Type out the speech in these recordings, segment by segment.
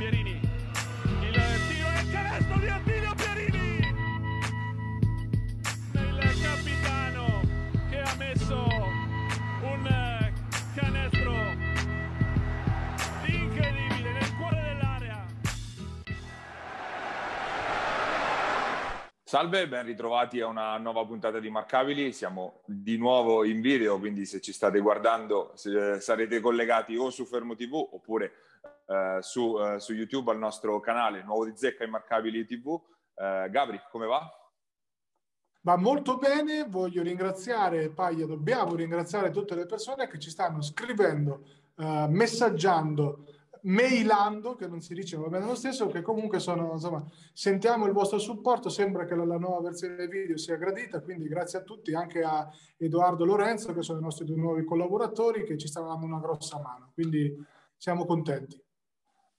Pierini. Il tiro e il canestro di Attilio Pierini. Il capitano che ha messo un canestro incredibile nel cuore dell'area. Salve, ben ritrovati a una nuova puntata di Marcabili. Siamo di nuovo in video, quindi se ci state guardando se, sarete collegati o su Fermo TV oppure eh, su, eh, su, YouTube al nostro canale Nuovo di Zecca Immarcabili TV. Eh, Gabri, come va? Va molto bene, voglio ringraziare, Paglia, dobbiamo ringraziare tutte le persone che ci stanno scrivendo, eh, messaggiando, mailando, che non si dice va bene lo stesso, che comunque sono, insomma, sentiamo il vostro supporto, sembra che la, la, nuova versione video sia gradita, quindi grazie a tutti, anche a Edoardo Lorenzo, che sono i nostri due nuovi collaboratori, che ci stanno dando una grossa mano, quindi siamo contenti.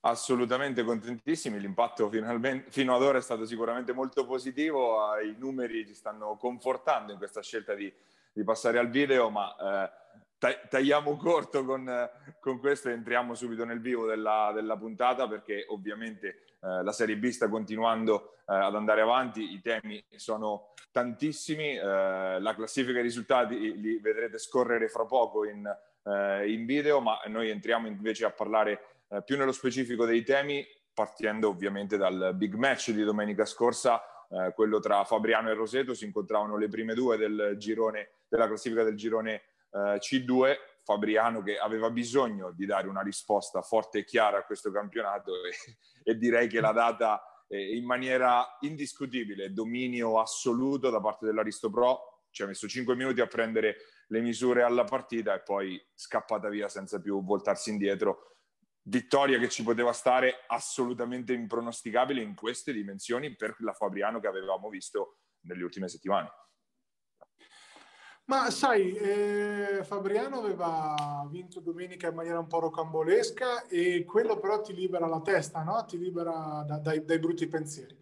Assolutamente contentissimi, l'impatto fino ad ora è stato sicuramente molto positivo, i numeri ci stanno confortando in questa scelta di, di passare al video, ma eh, tagliamo corto con, con, questo e entriamo subito nel vivo della, della puntata perché ovviamente eh, la Serie B sta continuando eh, ad andare avanti, i temi sono tantissimi, eh, la classifica dei risultati li vedrete scorrere fra poco in, eh, in video, ma noi entriamo invece a parlare eh, più nello specifico dei temi, partendo ovviamente dal big match di domenica scorsa, eh, quello tra Fabriano e Roseto, si incontravano le prime due del girone, della classifica del girone eh, C2, Fabriano che aveva bisogno di dare una risposta forte e chiara a questo campionato e, e direi che l'ha data eh, in maniera indiscutibile, dominio assoluto da parte dell'Aristo Pro, ci ha messo 5 minuti a prendere le misure alla partita e poi scappata via senza più voltarsi indietro vittoria che ci poteva stare assolutamente impronosticabile in queste dimensioni per la Fabriano che avevamo visto nelle ultime settimane. Ma sai, eh, Fabriano aveva vinto domenica in maniera un po' rocambolesca e quello però ti libera la testa, no? ti libera da, dai, dai brutti pensieri.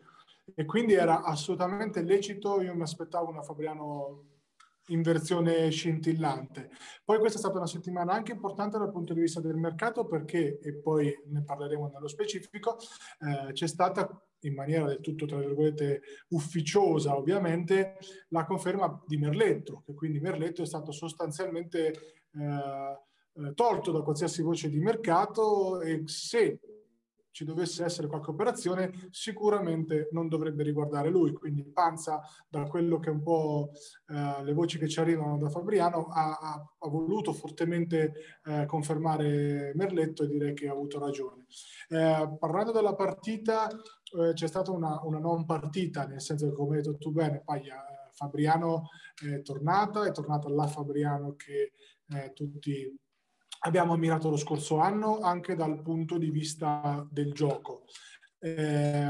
E quindi era assolutamente lecito, io mi aspettavo una Fabriano in versione scintillante. Poi questa è stata una settimana anche importante dal punto di vista del mercato perché, e poi ne parleremo nello specifico, eh, c'è stata in maniera del tutto, tra virgolette, ufficiosa ovviamente, la conferma di Merletto, che quindi Merletto è stato sostanzialmente eh, eh tolto da qualsiasi voce di mercato e se ci dovesse essere qualche operazione, sicuramente non dovrebbe riguardare lui. Quindi Panza, da quello che un po' eh, le voci che ci arrivano da Fabriano, ha, ha, ha voluto fortemente eh, confermare Merletto e direi che ha avuto ragione. Eh, parlando della partita, eh, c'è stata una, una, non partita, nel senso che come hai detto tu bene, Paglia, eh, Fabriano è tornata, è tornata la Fabriano che eh, tutti abbiamo ammirato lo scorso anno anche dal punto di vista del gioco. Eh,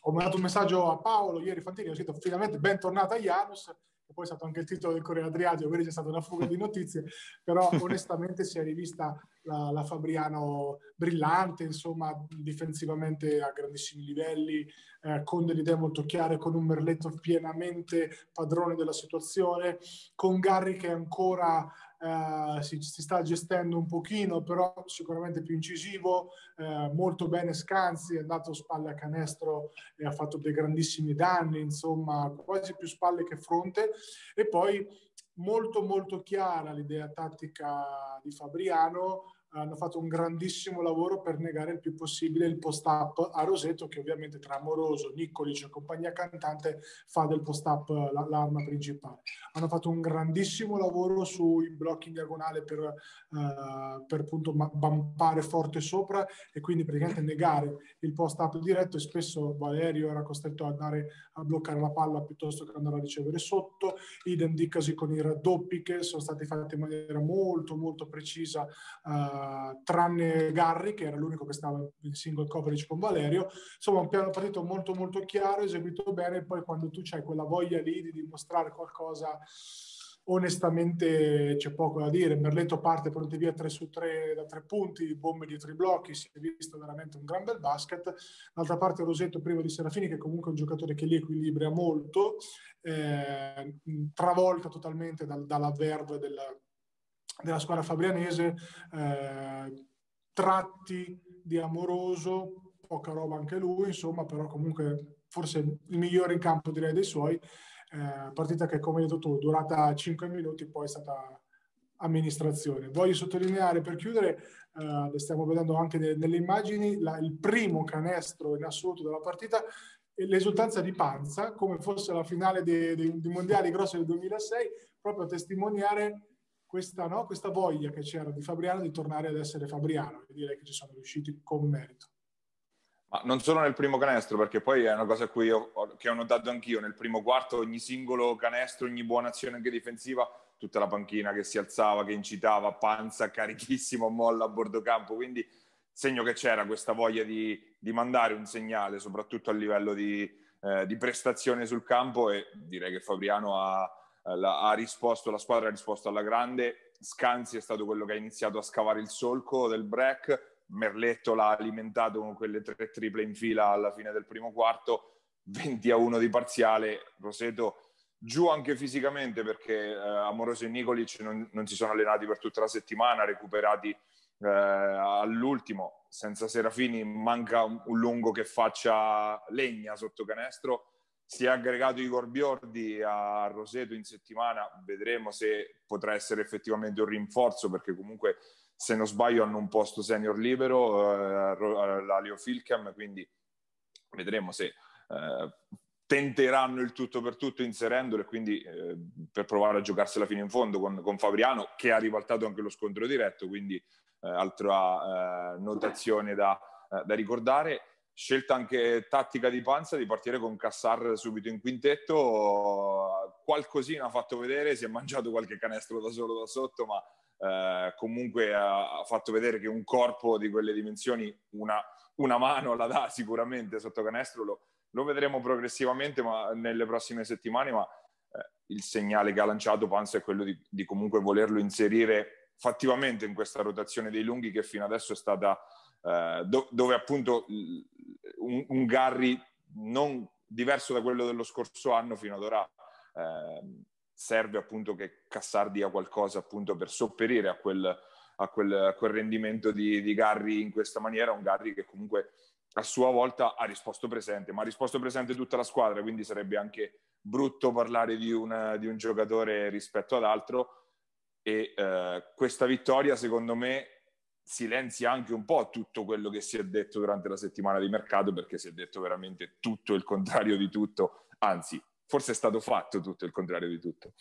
ho mandato un messaggio a Paolo ieri Fantini, ho scritto finalmente bentornata Janus, che poi è stato anche il titolo del Corriere Adriatico, quindi c'è stata una fuga di notizie, però onestamente si è rivista la, la, Fabriano brillante, insomma, difensivamente a grandissimi livelli, eh, con delle idee molto chiare, con un Merletto pienamente padrone della situazione, con Garri che ancora eh, si, si, sta gestendo un pochino, però sicuramente più incisivo, eh, molto bene Scanzi, è andato spalle a canestro e ha fatto dei grandissimi danni, insomma, quasi più spalle che fronte. E poi molto molto chiara l'idea tattica di Fabriano, hanno fatto un grandissimo lavoro per negare il più possibile il post-up a Roseto, che ovviamente tra Amoroso, Niccolic e compagnia cantante fa del post-up l'arma principale. Hanno fatto un grandissimo lavoro sui blocchi in diagonale per, uh, per appunto bampare forte sopra e quindi praticamente negare il post-up diretto e spesso Valerio era costretto ad andare a bloccare la palla piuttosto che andare a ricevere sotto. Idem dicasi con i raddoppi che sono stati fatti in maniera molto molto precisa uh, tranne Garri che era l'unico che stava in single coverage con Valerio. Insomma, un piano partito molto molto chiaro, eseguito bene, poi quando tu hai quella voglia lì di dimostrare qualcosa onestamente c'è poco da dire. Merletto parte pronti via 3 su 3 da tre punti, bombe di tre blocchi, si è visto veramente un gran bel basket. D'altra parte Rosetto prima di Serafini, che comunque è un giocatore che li equilibra molto, eh, travolta totalmente dal, dalla verve della, della squadra fabrianese, eh, tratti di Amoroso, poca roba anche lui, insomma, però comunque forse il migliore in campo direi dei suoi. Eh, partita che, come hai detto tu, durata 5 minuti, poi è stata amministrazione. Voglio sottolineare per chiudere, eh, stiamo vedendo anche de- nelle immagini, la, il primo canestro in assoluto della partita l'esultanza di Panza, come fosse la finale dei, dei, dei mondiali grossi del 2006, proprio a testimoniare questa, no, questa, voglia che c'era di Fabriano di tornare ad essere Fabriano e direi che ci sono riusciti con merito. Ma non solo nel primo canestro, perché poi è una cosa a cui che ho notato anch'io, nel primo quarto ogni singolo canestro, ogni buona azione anche difensiva, tutta la panchina che si alzava, che incitava, panza carichissimo, molla a bordo campo, quindi segno che c'era questa voglia di, di mandare un segnale, soprattutto a livello di, eh, di, prestazione sul campo e direi che Fabriano ha, ha risposto, la squadra ha risposto alla grande, Scanzi è stato quello che ha iniziato a scavare il solco del break, Merletto l'ha alimentato con quelle tre triple in fila alla fine del primo quarto, 20 a 1 di parziale, Roseto giù anche fisicamente perché eh, Amoroso e Nicolic non, non, si sono allenati per tutta la settimana, recuperati eh, all'ultimo, senza Serafini manca un, un, lungo che faccia legna sotto canestro. Si è aggregato Igor Biordi a Roseto in settimana, vedremo se potrà essere effettivamente un rinforzo perché comunque se non sbaglio hanno un posto senior libero, eh, l'Alio Filcam, quindi vedremo se eh, tenteranno il tutto per tutto inserendolo e quindi eh, per provare a giocarsela fino in fondo con, con, Fabriano che ha ribaltato anche lo scontro diretto, quindi eh, altra eh, notazione da, eh, da, ricordare. Scelta anche tattica di Panza di partire con Cassar subito in quintetto, qualcosina ha fatto vedere, si è mangiato qualche canestro da solo da sotto, ma eh, comunque ha, fatto vedere che un corpo di quelle dimensioni, una, una mano la dà sicuramente sotto canestro, lo, lo vedremo progressivamente ma, nelle prossime settimane, ma eh, il segnale che ha lanciato Panza è quello di, di comunque volerlo inserire fattivamente in questa rotazione dei lunghi che fino adesso è stata eh, do, dove appunto un, un, Garry non diverso da quello dello scorso anno fino ad ora eh, serve appunto che Cassar dia qualcosa appunto per sopperire a quel, a quel, a quel rendimento di, di Garry in questa maniera, un Garry che comunque a sua volta ha risposto presente, ma ha risposto presente tutta la squadra, quindi sarebbe anche brutto parlare di, una, di un giocatore rispetto ad altro. E eh, questa vittoria secondo me silenzia anche un po' tutto quello che si è detto durante la settimana di mercato perché si è detto veramente tutto il contrario di tutto, anzi forse è stato fatto tutto il contrario di tutto.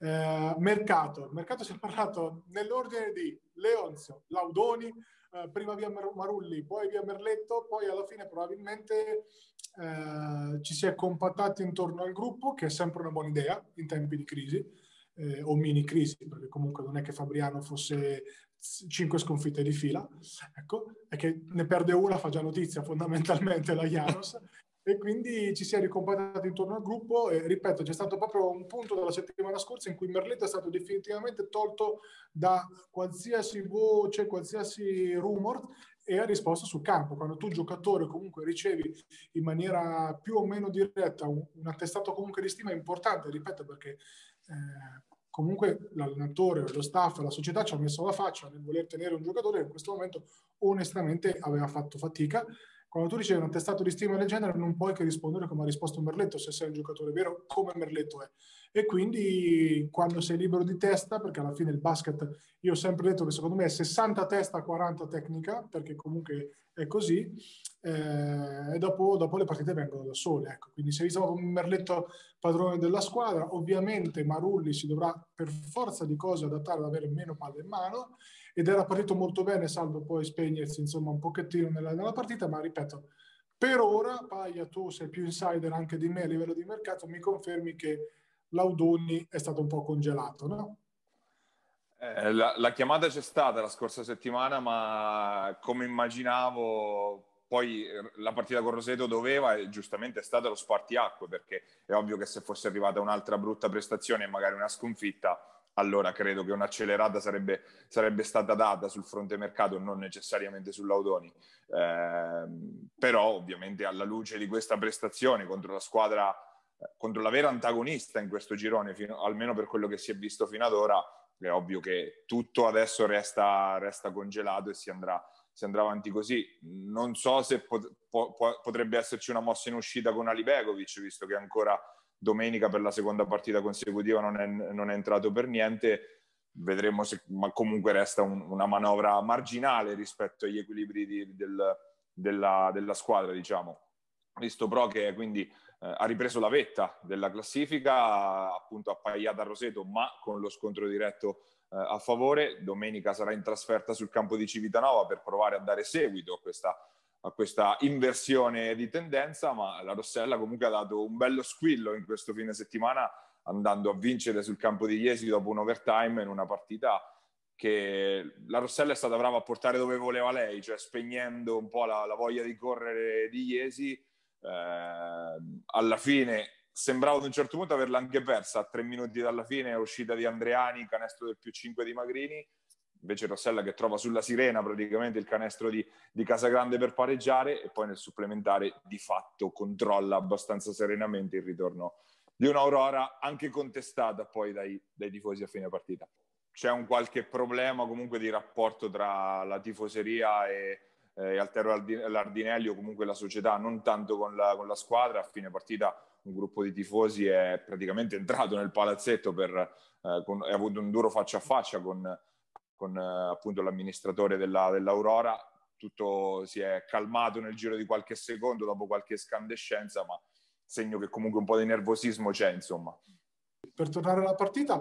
Eh, mercato, mercato si è parlato nell'ordine di Leonzio, Laudoni, eh, prima via Marulli, poi via Merletto, poi alla fine probabilmente eh, ci si è compattati intorno al gruppo, che è sempre una buona idea in tempi di crisi eh, o mini crisi, perché comunque non è che Fabriano fosse cinque sconfitte di fila, ecco, è che ne perde una, fa già notizia fondamentalmente la Janos, e quindi ci si è ricompattati intorno al gruppo e ripeto c'è stato proprio un punto della settimana scorsa in cui Merletto è stato definitivamente tolto da qualsiasi voce, qualsiasi rumor e ha risposto sul campo. Quando tu giocatore comunque ricevi in maniera più o meno diretta un, un attestato comunque di stima importante, ripeto perché eh, comunque l'allenatore, lo staff, la società ci ha messo la faccia nel voler tenere un giocatore che in questo momento onestamente aveva fatto fatica quando tu ricevi un attestato di stima del genere non puoi che rispondere come ha risposto Merletto se sei un giocatore vero come Merletto è e quindi quando sei libero di testa perché alla fine il basket io ho sempre detto che secondo me è 60 testa 40 tecnica perché comunque è così eh, e dopo, dopo, le partite vengono da sole ecco. quindi se diciamo come Merletto padrone della squadra ovviamente Marulli si dovrà per forza di cose adattare ad avere meno palle in mano ed era partito molto bene, salvo poi spegnersi insomma un pochettino nella, nella partita, ma ripeto, per ora, Paia, tu sei più insider anche di me a livello di mercato, mi confermi che Laudoni è stato un po' congelato, no? Eh, la, la, chiamata c'è stata la scorsa settimana, ma come immaginavo, poi la partita con Roseto doveva e giustamente è stato lo spartiacque, perché è ovvio che se fosse arrivata un'altra brutta prestazione e magari una sconfitta, allora credo che un'accelerata sarebbe, sarebbe, stata data sul fronte mercato, non necessariamente sull'Audoni. Eh, però ovviamente alla luce di questa prestazione contro la squadra, contro la vera antagonista in questo girone, fino, almeno per quello che si è visto fino ad ora, è ovvio che tutto adesso resta, resta congelato e si andrà, si andrà avanti così. Non so se pot- po- potrebbe esserci una mossa in uscita con Ali Begovic, visto che ancora domenica per la seconda partita consecutiva non è, non è entrato per niente. Vedremo se, ma comunque resta un, una manovra marginale rispetto agli equilibri di, del, della, della, squadra, diciamo. Visto però che quindi eh, ha ripreso la vetta della classifica, appunto appaiata a Roseto, ma con lo scontro diretto eh, a favore. Domenica sarà in trasferta sul campo di Civitanova per provare a dare seguito a questa a questa inversione di tendenza, ma la Rossella comunque ha dato un bello squillo in questo fine settimana andando a vincere sul campo di Iesi dopo un overtime in una partita che la Rossella è stata brava a portare dove voleva lei, cioè spegnendo un po' la, la voglia di correre di Iesi. Eh, alla fine sembrava ad un certo punto averla anche persa, a tre minuti dalla fine uscita di Andreani, canestro del più 5 di Magrini, invece Rossella che trova sulla sirena praticamente il canestro di, di Casagrande per pareggiare e poi nel supplementare di fatto controlla abbastanza serenamente il ritorno di un'Aurora anche contestata poi dai, dai tifosi a fine partita. C'è un qualche problema comunque di rapporto tra la tifoseria e, eh, Altero Lardinelli o comunque la società, non tanto con la, con la squadra. A fine partita un gruppo di tifosi è praticamente entrato nel palazzetto per, eh, ha avuto un duro faccia a faccia con, con eh, appunto l'amministratore della, dell'Aurora, tutto si è calmato nel giro di qualche secondo dopo qualche scandescenza, ma segno che comunque un po' di nervosismo c'è, insomma. Per tornare alla partita,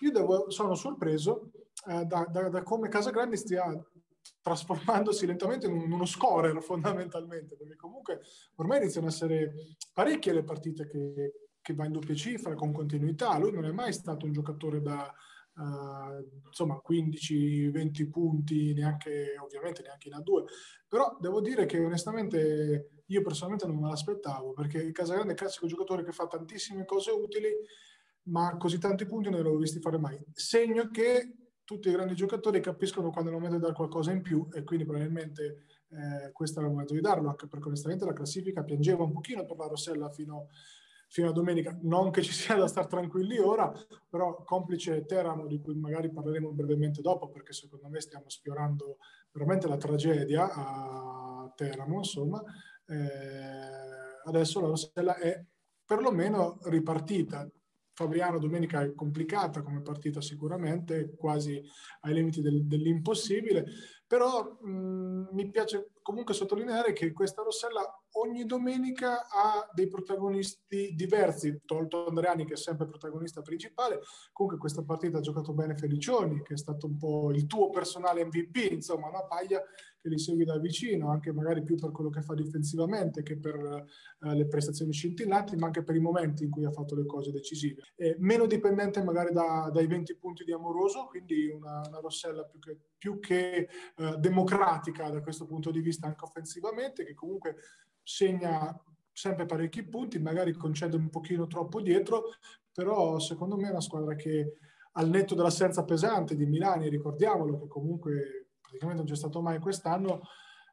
io devo, sono sorpreso eh, da, da, da, come Casagrande stia trasformandosi lentamente in uno scorer fondamentalmente, perché comunque ormai iniziano ad essere parecchie le partite che, che va in doppia cifra, con continuità. Lui non è mai stato un giocatore da, Uh, insomma 15-20 punti, neanche ovviamente neanche in A2, però devo dire che onestamente io personalmente non me l'aspettavo perché il Casagrande è il classico giocatore che fa tantissime cose utili, ma così tanti punti non li avevo visti fare mai. Segno che tutti i grandi giocatori capiscono quando è il momento di dare qualcosa in più e quindi probabilmente eh, questo era il momento di darlo, anche perché onestamente la classifica piangeva un pochino per la Rossella fino a fino a domenica. Non che ci sia da stare tranquilli ora, però complice Teramo, di cui magari parleremo brevemente dopo, perché secondo me stiamo sfiorando veramente la tragedia a Teramo, insomma. Eh, adesso la Rossella è perlomeno ripartita. Fabriano domenica è complicata come partita sicuramente, quasi ai limiti del, dell'impossibile, però mh, mi piace comunque sottolineare che questa Rossella ogni domenica ha dei protagonisti diversi, tolto Andreani che è sempre protagonista principale, comunque questa partita ha giocato bene Felicioni che è stato un po' il tuo personale MVP, insomma una paglia che li segui da vicino, anche magari più per quello che fa difensivamente che per eh, le prestazioni scintillanti, ma anche per i momenti in cui ha fatto le cose decisive. E meno dipendente magari da, dai 20 punti di Amoroso, quindi una, una Rossella più che, più che eh, democratica da questo punto di vista anche offensivamente, che comunque segna sempre parecchi punti, magari concede un pochino troppo dietro, però secondo me è una squadra che al netto dell'assenza pesante di Milani, ricordiamolo che comunque praticamente non c'è stato mai quest'anno,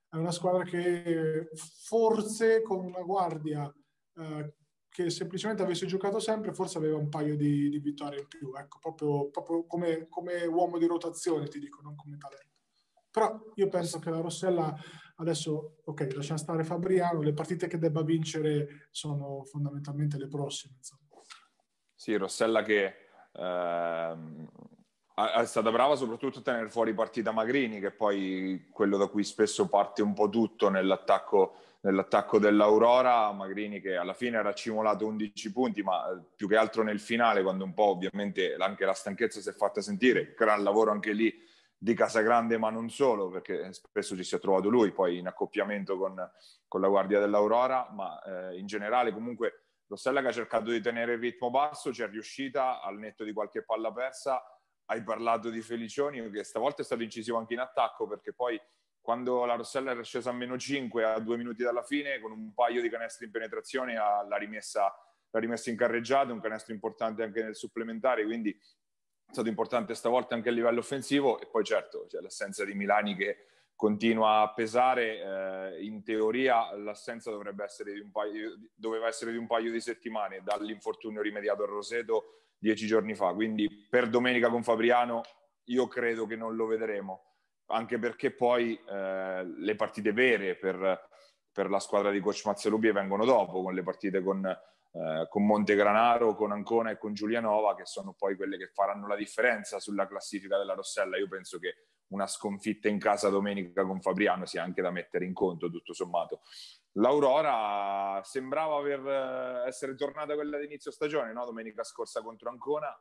è una squadra che forse con una guardia eh, che semplicemente avesse giocato sempre, forse aveva un paio di, di vittorie in più, ecco, proprio, proprio come, come, uomo di rotazione, ti dico, non come talento. Però io penso che la Rossella Adesso, ok, lasciamo stare Fabriano, le partite che debba vincere sono fondamentalmente le prossime. Insomma. Sì, Rossella che ehm, è stata brava soprattutto a tenere fuori partita Magrini, che è poi quello da cui spesso parte un po' tutto nell'attacco, nell'attacco dell'Aurora. Magrini che alla fine era cimolato 11 punti, ma più che altro nel finale, quando un po' ovviamente anche la stanchezza si è fatta sentire, gran lavoro anche lì di Casagrande, ma non solo, perché spesso ci si è trovato lui poi in accoppiamento con, con la guardia dell'Aurora, ma eh, in generale comunque Rossella che ha cercato di tenere il ritmo basso, ci è riuscita al netto di qualche palla persa. Hai parlato di Felicioni, che stavolta è stato incisivo anche in attacco, perché poi quando la Rossella era scesa a meno 5 a due minuti dalla fine, con un paio di canestri in penetrazione, l'ha rimessa, l'ha rimessa in carreggiata, un canestro importante anche nel supplementare, quindi è stato importante stavolta anche a livello offensivo e poi certo c'è l'assenza di Milani che continua a pesare, eh, in teoria l'assenza dovrebbe essere di un paio, doveva essere di un paio di settimane dall'infortunio rimediato a Roseto dieci giorni fa. Quindi per domenica con Fabriano io credo che non lo vedremo, anche perché poi eh, le partite vere per, per, la squadra di coach Mazzelubie vengono dopo, con le partite con, eh, con Montegranaro, con Ancona e con Giulianova, che sono poi quelle che faranno la differenza sulla classifica della Rossella. Io penso che una sconfitta in casa domenica con Fabriano sia anche da mettere in conto, tutto sommato. L'Aurora sembrava aver, eh, essere tornata quella di inizio stagione, no? domenica scorsa contro Ancona,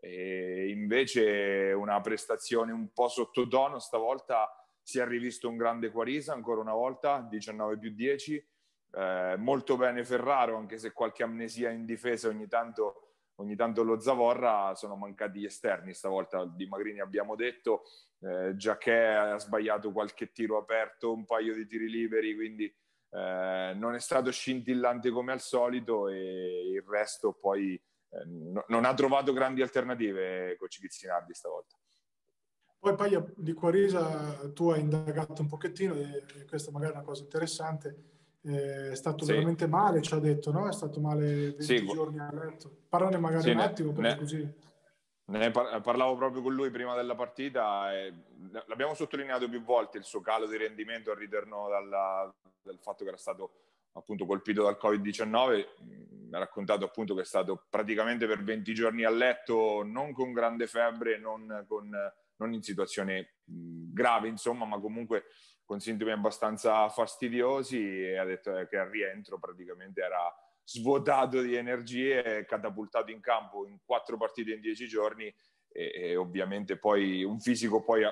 e invece una prestazione un po' sottotono, stavolta si è rivisto un grande Quarisa ancora una volta, 19 più 10, eh, molto bene Ferraro, anche se qualche amnesia in difesa ogni tanto ogni tanto lo Zavorra sono mancati gli esterni stavolta di Magrini abbiamo detto. Eh, Giacché ha sbagliato qualche tiro aperto un paio di tiri liberi quindi eh, non è stato scintillante come al solito e il resto poi no, non ha trovato grandi alternative Coach Chizzinardi stavolta poi Paglia di Quarisa tu hai indagato un pochettino e questa magari è una cosa interessante è stato sì. veramente male, ci ha detto, no? È stato male 20 sì. giorni a letto. Parlane magari sì, un attimo, perché ne, così... Ne parlavo proprio con lui prima della partita e l'abbiamo sottolineato più volte il suo calo di rendimento al ritorno dalla, dal fatto che era stato appunto colpito dal Covid-19. Mi ha raccontato appunto che è stato praticamente per 20 giorni a letto, non con grande febbre, non, con, non in situazione grave, insomma, ma comunque con sintomi abbastanza fastidiosi e ha detto che al rientro praticamente era svuotato di energie catapultato in campo in quattro partite in dieci giorni e, e ovviamente poi un fisico poi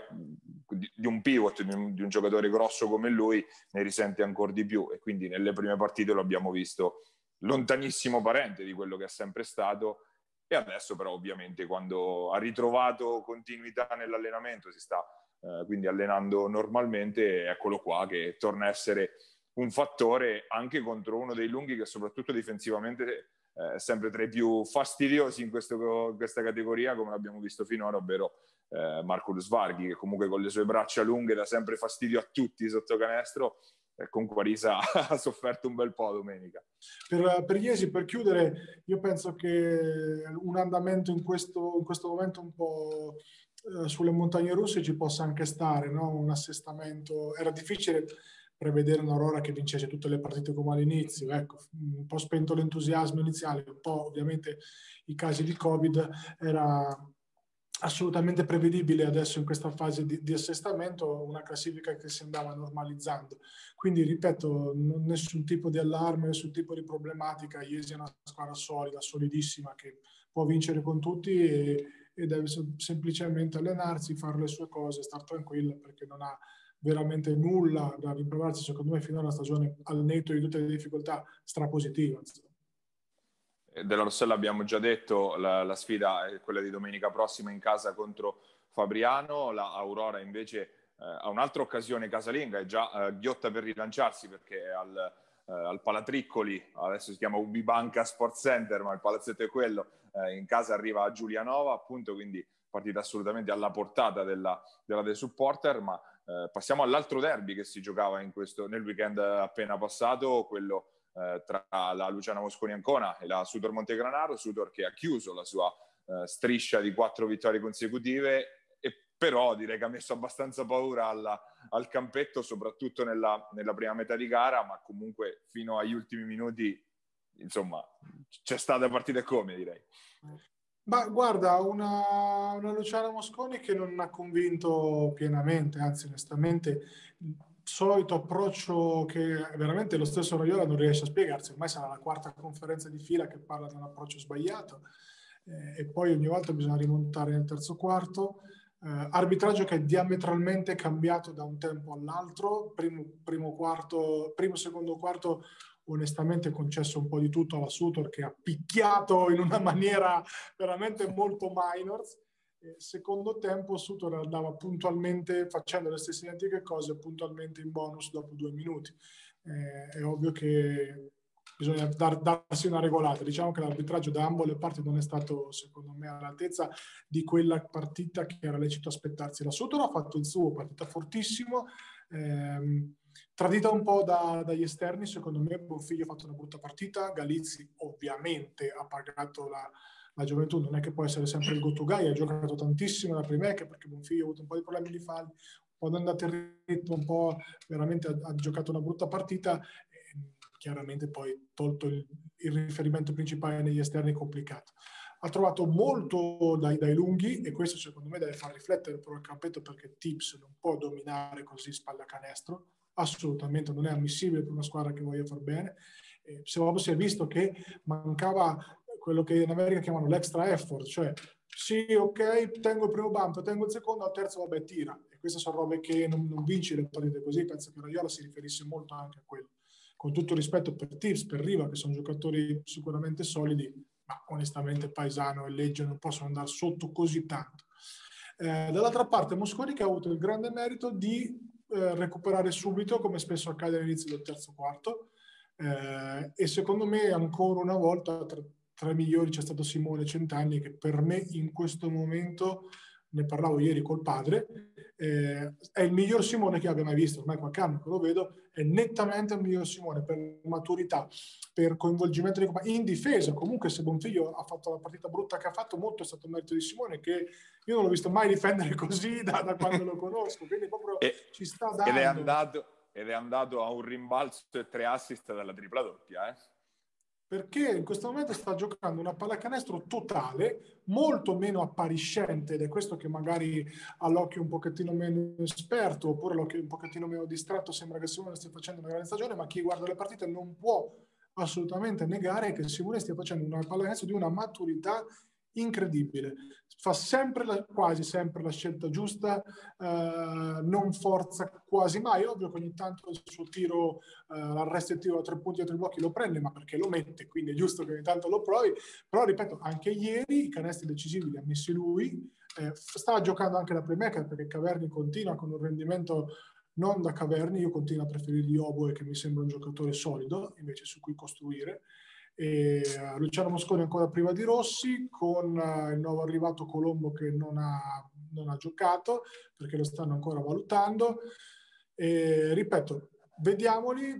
di, di un pivot, di un, di un, giocatore grosso come lui ne risente ancora di più. E quindi nelle prime partite lo abbiamo visto lontanissimo parente di quello che è sempre stato. E adesso però ovviamente quando ha ritrovato continuità nell'allenamento si sta eh, quindi allenando normalmente, eccolo qua che torna a essere un fattore anche contro uno dei lunghi che soprattutto difensivamente eh, sempre tra i più fastidiosi in questo, questa categoria, come l'abbiamo visto finora, ovvero eh, Marco Varghi, che comunque con le sue braccia lunghe dà sempre fastidio a tutti sotto canestro, e con Quarisa ha sofferto un bel po' domenica. Per, per Iesi, per chiudere, io penso che un andamento in questo, in questo momento un po' Eh, sulle montagne russe ci possa anche stare no? un assestamento. Era difficile prevedere un'Aurora che vincesse tutte le partite come all'inizio, ecco, un po' spento l'entusiasmo iniziale, un po' ovviamente i casi di Covid, era assolutamente prevedibile adesso in questa fase di, di assestamento una classifica che si andava normalizzando. Quindi, ripeto, non, nessun tipo di allarme, nessun tipo di problematica, Iesi è una squadra solida, solidissima, che può vincere con tutti e, e deve semplicemente allenarsi, fare le sue cose, star tranquilla perché non ha veramente nulla da rimprovarsi. Secondo me, fino alla stagione, al netto di tutte le difficoltà, strapositiva. Eh, della Rossella abbiamo già detto, la, la, sfida è quella di domenica prossima in casa contro Fabriano, la Aurora invece eh, ha un'altra occasione casalinga, è già eh, ghiotta per rilanciarsi perché è al, eh, al Palatriccoli, adesso si chiama Ubibanca Sports Center, ma il palazzetto è quello, eh, in casa arriva a Giulianova, appunto, quindi partita assolutamente alla portata della, della The Supporter, ma eh, passiamo all'altro derby che si giocava questo, nel weekend appena passato, quello eh, tra la Luciana Mosconi Ancona e la Sudor Montegranaro, Sudor che ha chiuso la sua eh, striscia di quattro vittorie consecutive però direi che ha messo abbastanza paura alla, al campetto, soprattutto nella, nella, prima metà di gara, ma comunque fino agli ultimi minuti, insomma, c'è stata partita come direi. Ma guarda, una, una Luciana Mosconi che non ha convinto pienamente, anzi onestamente il solito approccio che veramente lo stesso Raiola non riesce a spiegarsi, ormai sarà la quarta conferenza di fila che parla di un approccio sbagliato eh, e poi ogni volta bisogna rimontare nel terzo quarto. Eh, arbitraggio che è diametralmente cambiato da un tempo all'altro, primo, primo, quarto, primo secondo quarto onestamente concesso un po' di tutto alla Sutor che ha picchiato in una maniera veramente molto minors. Secondo tempo Sutor andava puntualmente facendo le stesse identiche cose puntualmente in bonus dopo due minuti. Eh, è ovvio che bisogna dar, darsi una regolata. Diciamo che l'arbitraggio da ambo le parti non è stato, secondo me, all'altezza di quella partita che era lecito aspettarsi. La Sutor ha fatto il suo, partita fortissimo. Ehm, Tradita un po' da, dagli esterni, secondo me Bonfiglio ha fatto una brutta partita, Galizzi ovviamente ha pagato la, la gioventù. Non è che può essere sempre il go-to guy, ha giocato tantissimo la Primec perché Bonfiglio ha avuto un po' di problemi di falli, un po' andate in ritmo, un po' veramente ha, ha giocato una brutta partita, chiaramente poi tolto il, il, riferimento principale negli esterni complicato. Ha trovato molto dai, dai, lunghi e questo secondo me deve far riflettere però il campetto perché Tips non può dominare così spalla canestro, assolutamente non è ammissibile per una squadra che voglia far bene. Eh, se proprio si è visto che mancava quello che in America chiamano l'extra effort, cioè sì, ok, tengo il primo bump, tengo il secondo, al terzo vabbè tira. E queste sono robe che non, non vinci le partite così, penso che Raiola si riferisse molto anche a quello con tutto rispetto per Tips, per Riva, che sono giocatori sicuramente solidi, ma onestamente Paesano e Legge non possono andare sotto così tanto. Eh, dall'altra parte Mosconi che ha avuto il grande merito di eh, recuperare subito, come spesso accade all'inizio del terzo quarto, eh, e secondo me ancora una volta tra, tra i migliori c'è stato Simone Centanni che per me in questo momento ne parlavo ieri col padre, eh, è il miglior Simone che abbia mai visto, ormai qualche anno che lo vedo, è nettamente il miglior Simone per maturità, per coinvolgimento di in difesa. Comunque se Bonfiglio ha fatto la partita brutta che ha fatto, molto è stato merito di Simone che io non l'ho visto mai difendere così da, da quando lo conosco, quindi proprio e, ci sta dando. Ed è, andato, ed è andato a un rimbalzo e tre assist dalla tripla doppia, eh? Perché in questo momento sta giocando una pallacanestro totale, molto meno appariscente, ed è questo che magari all'occhio un pochettino meno esperto, oppure all'occhio un pochettino meno distratto sembra che Simone stia facendo una grande stagione, ma chi guarda le partite non può assolutamente negare che Simone stia facendo una pallacanestro di una maturità incredibile. Fa sempre, la, quasi sempre la scelta giusta, eh, non forza quasi mai. Ovvio che ogni tanto il suo tiro, eh, l'arresto e tiro a tre punti a tre blocchi lo prende, ma perché lo mette, quindi è giusto che ogni tanto lo provi. Però ripeto, anche ieri i canestri decisivi li ha messi lui. Eh, stava giocando anche la playmaker perché Caverni continua con un rendimento non da Caverni, io continuo a preferirgli Oboe che mi sembra un giocatore solido invece su cui costruire. E uh, Luciano Mosconi ancora prima di Rossi, con uh, il nuovo arrivato Colombo che non ha, non ha giocato perché lo stanno ancora valutando. E, ripeto, vediamoli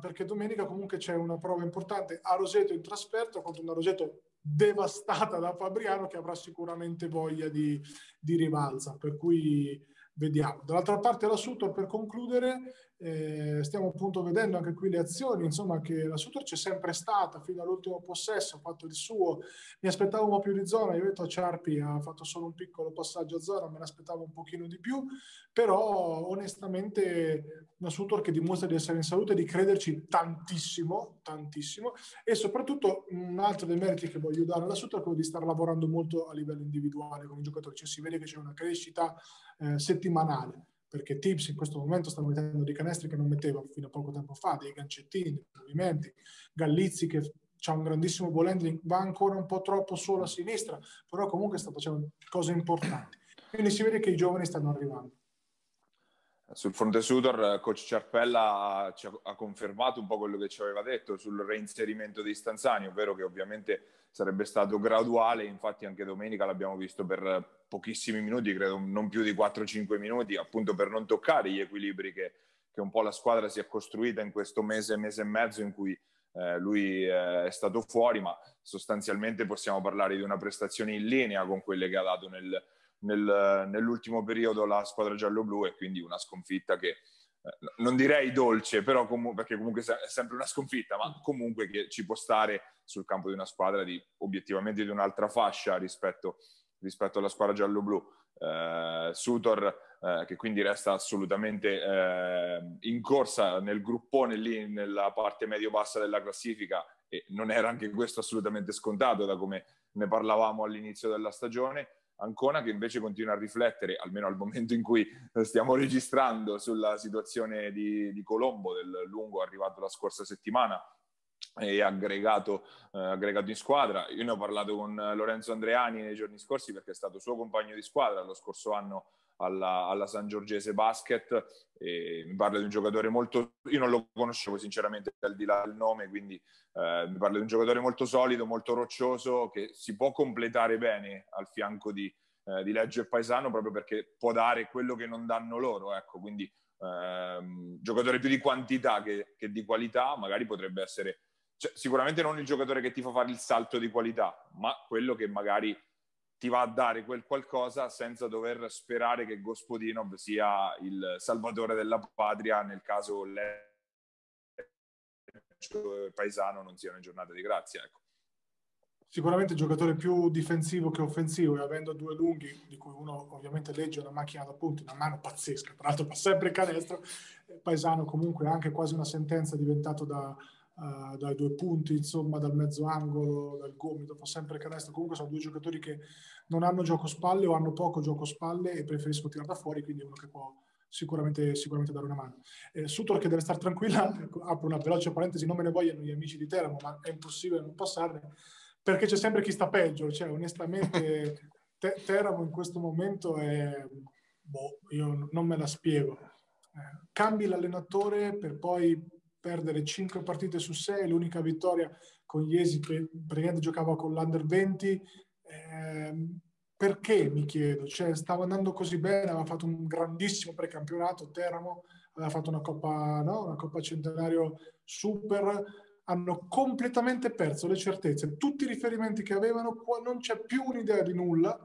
perché domenica comunque c'è una prova importante a Roseto in trasferta contro una Roseto devastata da Fabriano che avrà sicuramente voglia di, di rivalsa. Per cui vediamo. Dall'altra parte la Sutor, per concludere, eh, stiamo appunto vedendo anche qui le azioni, insomma che la Sutor c'è sempre stata fino all'ultimo possesso, ha fatto il suo, mi aspettavo un po' più di zona, io ho detto a Ciarpi ha fatto solo un piccolo passaggio a zona, me l'aspettavo un pochino di più, però onestamente una Sutor che dimostra di essere in salute, di crederci tantissimo, tantissimo e soprattutto un altro dei meriti che voglio dare alla Sutor è quello di stare lavorando molto a livello individuale con i giocatori, cioè si vede che c'è una crescita eh, settimanale perché Tips in questo momento sta mettendo dei canestri che non metteva fino a poco tempo fa, dei gancettini, dei movimenti, Gallizzi che ha un grandissimo ball handling, va ancora un po' troppo solo a sinistra, però comunque sta facendo cose importanti. Quindi si vede che i giovani stanno arrivando. Sul fronte Sudor, coach Ciarpella ci ha, ha, confermato un po' quello che ci aveva detto sul reinserimento di Stanzani, ovvero che ovviamente sarebbe stato graduale, infatti anche domenica l'abbiamo visto per pochissimi minuti, credo non più di 4-5 minuti, appunto per non toccare gli equilibri che, che, un po' la squadra si è costruita in questo mese, mese e mezzo in cui eh, lui eh, è stato fuori, ma sostanzialmente possiamo parlare di una prestazione in linea con quelle che ha dato nel nel, nell'ultimo periodo la squadra giallo-blu e quindi una sconfitta che eh, non direi dolce, però com- perché comunque è sempre una sconfitta, ma comunque che ci può stare sul campo di una squadra di obiettivamente di un'altra fascia rispetto, rispetto alla squadra giallo-blu. Eh, Sutor eh, che quindi resta assolutamente eh, in corsa nel gruppone lì nella parte medio-bassa della classifica e non era anche questo assolutamente scontato da come ne parlavamo all'inizio della stagione Ancona che invece continua a riflettere, almeno al momento in cui stiamo registrando, sulla situazione di, di Colombo, del lungo arrivato la scorsa settimana e aggregato, eh, aggregato in squadra. Io ne ho parlato con Lorenzo Andreani nei giorni scorsi perché è stato suo compagno di squadra lo scorso anno alla, alla, San Giorgese Basket. E mi parla di un giocatore molto. Io non lo conoscevo sinceramente al di là del nome, quindi eh, mi parla di un giocatore molto solido, molto roccioso, che si può completare bene al fianco di, eh, di Leggio e Paesano proprio perché può dare quello che non danno loro. Ecco, quindi ehm, giocatore più di quantità che, che di qualità, magari potrebbe essere cioè, sicuramente non il giocatore che ti fa fare il salto di qualità, ma quello che magari ti va a dare quel qualcosa senza dover sperare che Gospodinov sia il salvatore della patria nel caso paesano non sia una giornata di grazia. Ecco. Sicuramente il giocatore più difensivo che offensivo e avendo due lunghi, di cui uno ovviamente legge una macchina da punti, una mano pazzesca, tra l'altro fa sempre canestro, paesano comunque anche quasi una sentenza diventato da, uh, dai due punti, insomma, dal mezzo angolo, dal gomito, fa sempre canestro. Comunque sono due giocatori che non hanno gioco spalle o hanno poco gioco spalle e preferisco tirare da fuori, quindi è uno che può sicuramente, sicuramente dare una mano. Eh, Sutor che deve stare tranquilla, ecco, apro una veloce parentesi, non me ne vogliono gli amici di Teramo, ma è impossibile non passarne, perché c'è sempre chi sta peggio, cioè onestamente te- Teramo in questo momento è, boh, io non me la spiego. Eh, cambi l'allenatore per poi perdere 5 partite su 6, l'unica vittoria con Iesi che praticamente giocava con l'Under 20. Eh, perché mi chiedo? Cioè, stava andando così bene, aveva fatto un grandissimo precampionato, Teramo aveva fatto una Coppa, no? una Coppa Centenario super, hanno completamente perso le certezze, tutti i riferimenti che avevano, non c'è più un'idea di nulla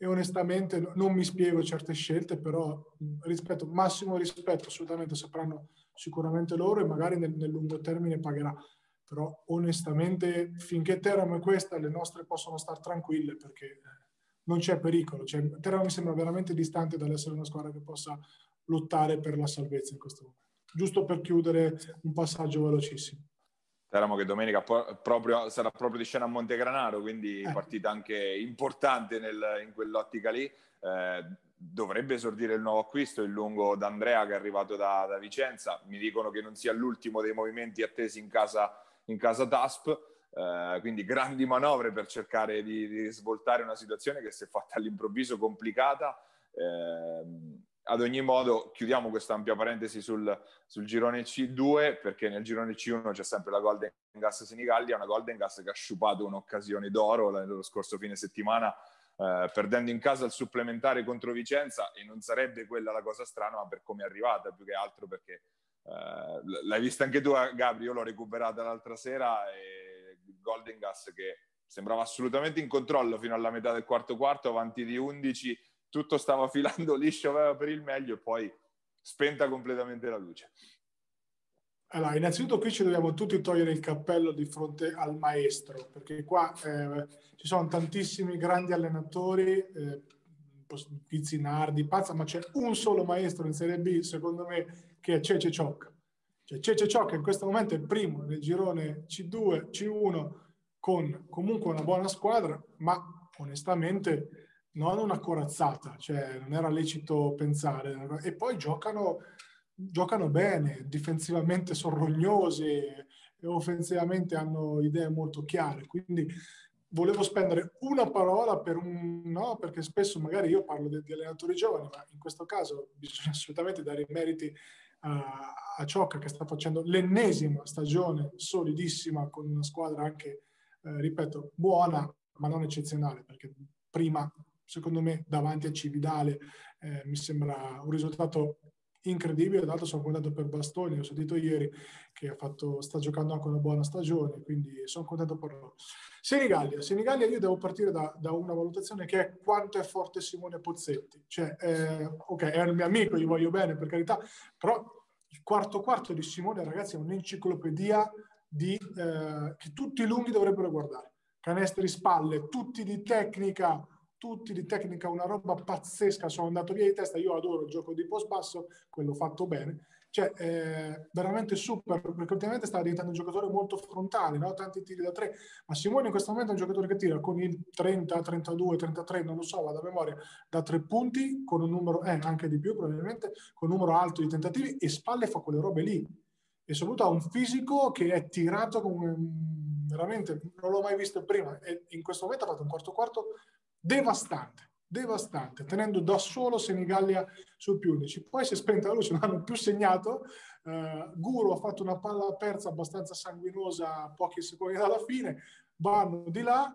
e onestamente non mi spiego certe scelte, però rispetto, massimo rispetto, assolutamente sapranno sicuramente loro e magari nel, nel lungo termine pagherà. Però onestamente finché Teramo è questa, le nostre possono stare tranquille perché non c'è pericolo. Cioè, Teramo mi sembra veramente distante dall'essere una squadra che possa lottare per la salvezza in questo momento. Giusto per chiudere un passaggio velocissimo. Teramo che domenica proprio, sarà proprio di scena a Montegranaro, quindi eh. partita anche importante nel, in quell'ottica lì. Eh, dovrebbe esordire il nuovo acquisto, il lungo d'Andrea che è arrivato da, da, Vicenza. Mi dicono che non sia l'ultimo dei movimenti attesi in casa, in casa TASP, eh, quindi grandi manovre per cercare di, di, svoltare una situazione che si è fatta all'improvviso complicata. Eh, ad ogni modo, chiudiamo questa ampia parentesi sul, sul, girone C2, perché nel girone C1 c'è sempre la Golden Gas Senigallia, una Golden Gas che ha sciupato un'occasione d'oro lo scorso fine settimana, eh, perdendo in casa il supplementare contro Vicenza, e non sarebbe quella la cosa strana, ma per come è arrivata, più che altro perché eh, l'hai vista anche tu, Gabri, io l'ho recuperata l'altra sera, e Golden Gas che sembrava assolutamente in controllo fino alla metà del quarto quarto, avanti di 11 tutto stava filando liscio, aveva per il meglio e poi spenta completamente la luce. Allora, innanzitutto qui ci dobbiamo tutti togliere il cappello di fronte al maestro, perché qua eh, ci sono tantissimi grandi allenatori, eh, Pizzinardi, Pazza, ma c'è un solo maestro in Serie B, secondo me, che è Cece Ciocca. Cioè, Cece Ciocca in questo momento è il primo nel girone C2, C1, con comunque una buona squadra, ma onestamente non una corazzata, cioè non era lecito pensare. E poi giocano, giocano bene, difensivamente sono rognosi offensivamente hanno idee molto chiare. Quindi volevo spendere una parola per un no, perché spesso magari io parlo di, di allenatori giovani, ma in questo caso bisogna assolutamente dare i meriti a, a Ciocca che sta facendo l'ennesima stagione solidissima con una squadra anche, eh, ripeto, buona, ma non eccezionale, perché prima secondo me davanti a Cividale eh, mi sembra un risultato incredibile, tra l'altro sono contento per Bastoni, ho sentito ieri che fatto, sta giocando anche una buona stagione, quindi sono contento per loro. Senigallia, Senigallia io devo partire da, da, una valutazione che è quanto è forte Simone Pozzetti, cioè, eh, ok, è il mio amico, gli voglio bene per carità, però il quarto quarto di Simone, ragazzi, è un'enciclopedia di, eh, che tutti i lunghi dovrebbero guardare, canestri spalle, tutti di tecnica, tutti di tecnica una roba pazzesca, sono andato via di testa, io adoro il gioco di post basso, quello fatto bene, cioè eh, veramente super, perché ultimamente stava diventando un giocatore molto frontale, no? tanti tiri da tre, ma Simone in questo momento è un giocatore che tira con il 30, 32, 33, non lo so, vado a memoria, da tre punti, con un numero, eh, anche di più probabilmente, con un numero alto di tentativi e spalle fa quelle robe lì. E soprattutto ha un fisico che è tirato come veramente non l'ho mai visto prima e in questo momento ha fatto un quarto quarto devastante, devastante, tenendo da solo Senigallia sul più 11. Poi si è spenta la luce, non hanno più segnato. Uh, Guru ha fatto una palla persa abbastanza sanguinosa pochi secondi dalla fine, vanno di là,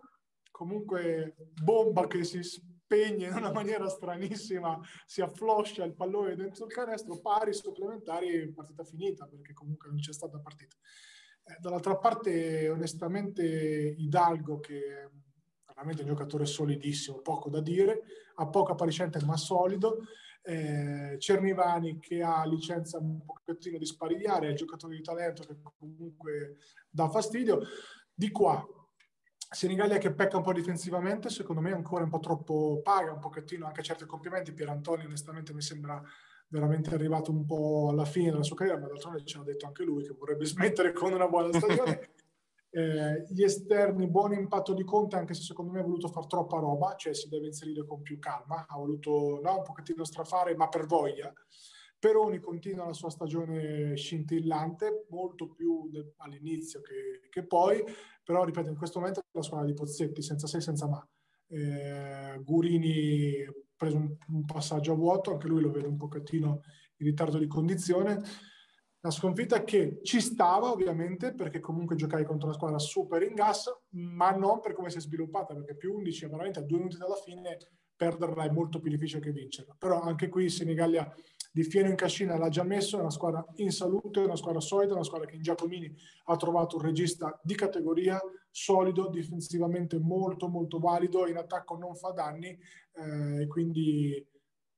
comunque bomba che si spegne in una maniera stranissima, si affloscia il pallone dentro il canestro, pari supplementari, partita finita, perché comunque non c'è stata partita. Eh, dall'altra parte, onestamente, Hidalgo, che veramente un giocatore solidissimo, poco da dire, ha poca appariscente ma solido, eh, Cernivani che ha licenza un pochettino di sparigliare, è il giocatore di talento che comunque dà fastidio. Di qua, Senigallia che pecca un po' difensivamente, secondo me ancora un po' troppo paga, un pochettino anche certi complimenti. Pier Antonio onestamente mi sembra veramente arrivato un po' alla fine della sua carriera, ma d'altronde ci ha detto anche lui che vorrebbe smettere con una buona stagione. Eh, gli esterni, buon impatto di Conte, anche se secondo me ha voluto fare troppa roba, cioè si deve inserire con più calma, ha voluto no, un pochettino strafare, ma per voglia. Peroni continua la sua stagione scintillante, molto più de- all'inizio che, che, poi, però ripeto, in questo momento è la squadra di Pozzetti, senza se senza ma. Eh, Gurini ha preso un, un passaggio a vuoto, anche lui lo vede un pochettino in ritardo di condizione una sconfitta che ci stava ovviamente perché comunque giocavi contro una squadra super in gas, ma non per come si è sviluppata, perché più 11 veramente a due minuti dalla fine perderla è molto più difficile che vincerla. Però anche qui Senigallia di fieno in cascina l'ha già messo, è una squadra in salute, una squadra solida, una squadra che in Giacomini ha trovato un regista di categoria, solido, difensivamente molto molto valido, in attacco non fa danni, eh, quindi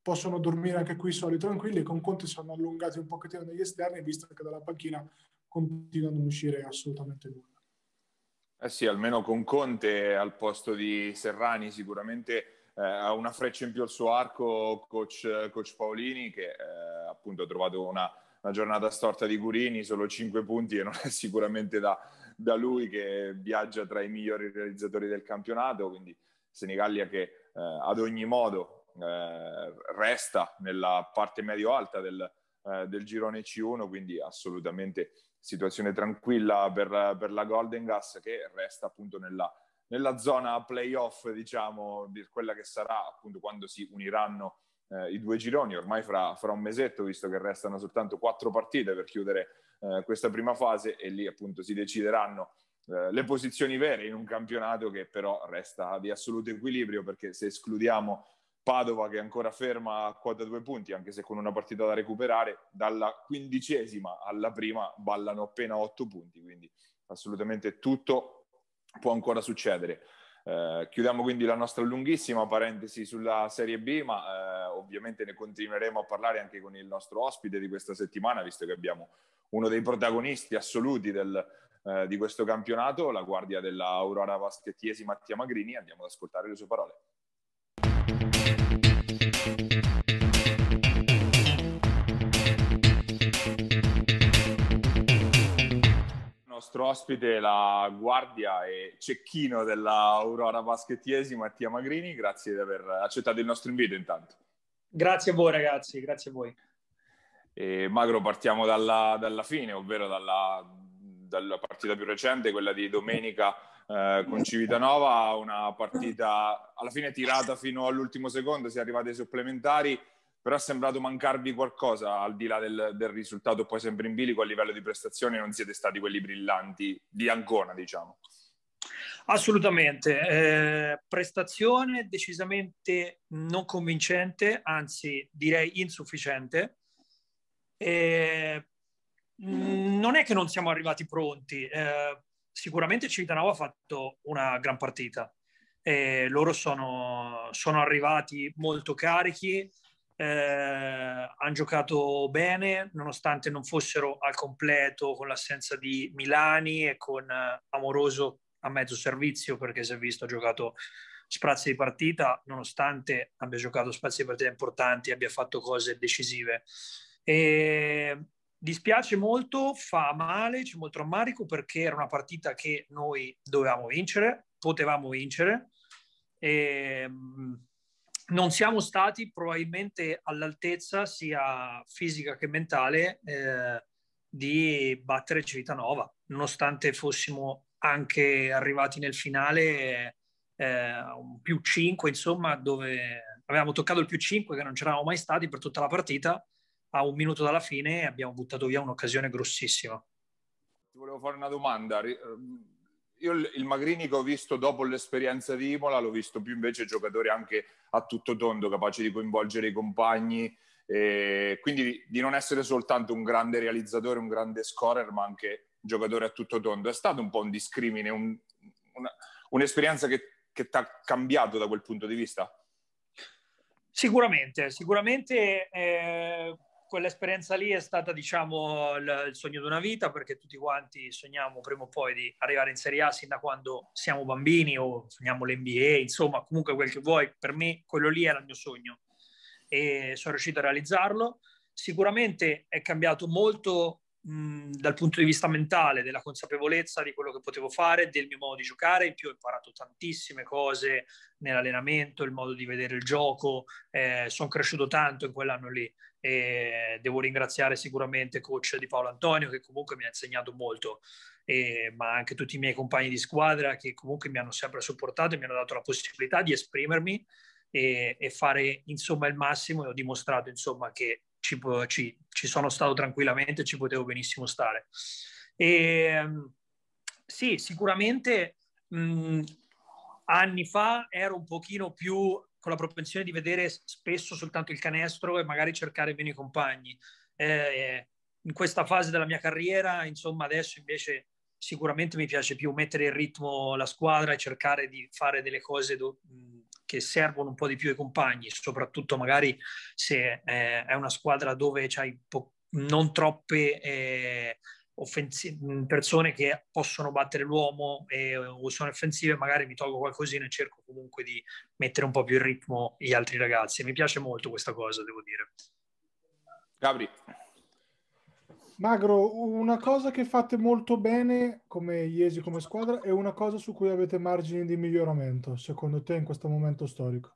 possono dormire anche qui soli tranquilli con Conte sono allungati un pochettino negli esterni visto che dalla panchina continuano a non uscire assolutamente nulla. Eh sì, almeno con Conte al posto di Serrani sicuramente eh, ha una freccia in più al suo arco coach, coach Paolini che eh, appunto ha trovato una, una, giornata storta di Gurini, solo 5 punti e non è sicuramente da, da lui che viaggia tra i migliori realizzatori del campionato, quindi Senigallia che eh, ad ogni modo eh, resta nella parte medio-alta del, eh, del, girone C1, quindi assolutamente situazione tranquilla per, per, la Golden Gas che resta appunto nella, nella zona playoff, diciamo, di quella che sarà appunto quando si uniranno eh, i due gironi, ormai fra, fra, un mesetto, visto che restano soltanto quattro partite per chiudere eh, questa prima fase e lì appunto si decideranno eh, le posizioni vere in un campionato che però resta di assoluto equilibrio perché se escludiamo Padova che è ancora ferma a quota due punti, anche se con una partita da recuperare, dalla quindicesima alla prima ballano appena otto punti, quindi assolutamente tutto può ancora succedere. Eh, chiudiamo quindi la nostra lunghissima parentesi sulla Serie B, ma eh, ovviamente ne continueremo a parlare anche con il nostro ospite di questa settimana, visto che abbiamo uno dei protagonisti assoluti del, eh, di questo campionato, la guardia dell'Aurora Vaschettiesi Mattia Magrini. Andiamo ad ascoltare le sue parole. Nostro ospite, la guardia e cecchino dell'Aurora Baschettiesi, Mattia Magrini. Grazie di aver accettato il nostro invito intanto. Grazie a voi ragazzi, grazie a voi. E Magro, partiamo dalla, dalla fine, ovvero dalla, dalla, partita più recente, quella di domenica eh, con Civitanova, una partita alla fine tirata fino all'ultimo secondo, si è arrivati ai supplementari però è sembrato mancarvi qualcosa al di là del, del, risultato poi sempre in bilico a livello di prestazioni non siete stati quelli brillanti di Ancona diciamo. Assolutamente. Eh, prestazione decisamente non convincente anzi direi insufficiente. Eh, non è che non siamo arrivati pronti eh, sicuramente Civitanova ha fatto una gran partita. Loro sono, sono arrivati molto carichi eh, hanno giocato bene nonostante non fossero al completo con l'assenza di Milani e con eh, Amoroso a mezzo servizio perché si è visto ha giocato sprazzi di partita nonostante abbia giocato spazi di partita importanti abbia fatto cose decisive. E dispiace molto fa male c'è molto rammarico perché era una partita che noi dovevamo vincere potevamo vincere. E non siamo stati probabilmente all'altezza sia fisica che mentale eh, di battere Civitanova, nonostante fossimo anche arrivati nel finale eh, un più 5, insomma, dove avevamo toccato il più 5 che non c'eravamo mai stati per tutta la partita, a un minuto dalla fine abbiamo buttato via un'occasione grossissima. Ti volevo fare una domanda io il Magrini che ho visto dopo l'esperienza di Imola l'ho visto più invece giocatore anche a tutto tondo, capace di coinvolgere i compagni, e quindi di non essere soltanto un grande realizzatore, un grande scorer, ma anche giocatore a tutto tondo. È stato un po' un discrimine, un, una, un'esperienza che, che ti ha cambiato da quel punto di vista? Sicuramente, sicuramente eh, quell'esperienza lì è stata, diciamo, il, il, sogno di una vita perché tutti quanti sogniamo prima o poi di arrivare in Serie A sin da quando siamo bambini o sogniamo l'NBA, insomma, comunque quel che vuoi, per me quello lì era il mio sogno e sono riuscito a realizzarlo. Sicuramente è cambiato molto dal punto di vista mentale, della consapevolezza di quello che potevo fare, del mio modo di giocare, in più ho imparato tantissime cose nell'allenamento, il modo di vedere il gioco, eh, sono cresciuto tanto in quell'anno lì e devo ringraziare sicuramente coach di Paolo Antonio che comunque mi ha insegnato molto, e, ma anche tutti i miei compagni di squadra che comunque mi hanno sempre supportato e mi hanno dato la possibilità di esprimermi e, e fare insomma il massimo e ho dimostrato insomma che ci, ci, ci sono stato tranquillamente, ci potevo benissimo stare. E, sì, sicuramente mh, anni fa ero un pochino più con la propensione di vedere spesso soltanto il canestro e magari cercare meno i compagni. Eh, in questa fase della mia carriera, insomma, adesso invece sicuramente mi piace più mettere in ritmo la squadra e cercare di fare delle cose do, che servono un po' di più ai compagni, soprattutto magari se eh, è una squadra dove c'hai po- non troppe eh, offensi- persone che possono battere l'uomo e, o sono offensive, magari mi tolgo qualcosina e cerco comunque di mettere un po' più in ritmo gli altri ragazzi. Mi piace molto questa cosa, devo dire. Gabri. Magro, una cosa che fate molto bene come Iesi, come squadra, è una cosa su cui avete margini di miglioramento, secondo te, in questo momento storico?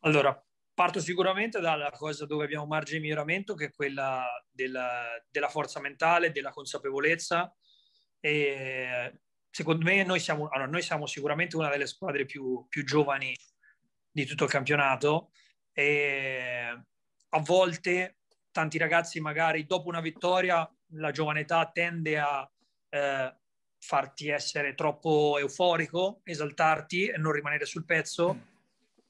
Allora, Parto sicuramente dalla cosa dove abbiamo margine di miglioramento, che è quella della, della forza mentale, della consapevolezza. E secondo me noi siamo, allora, noi siamo sicuramente una delle squadre più, più giovani di tutto il campionato e a volte tanti ragazzi magari dopo una vittoria la giovane età tende a eh, farti essere troppo euforico, esaltarti e non rimanere sul pezzo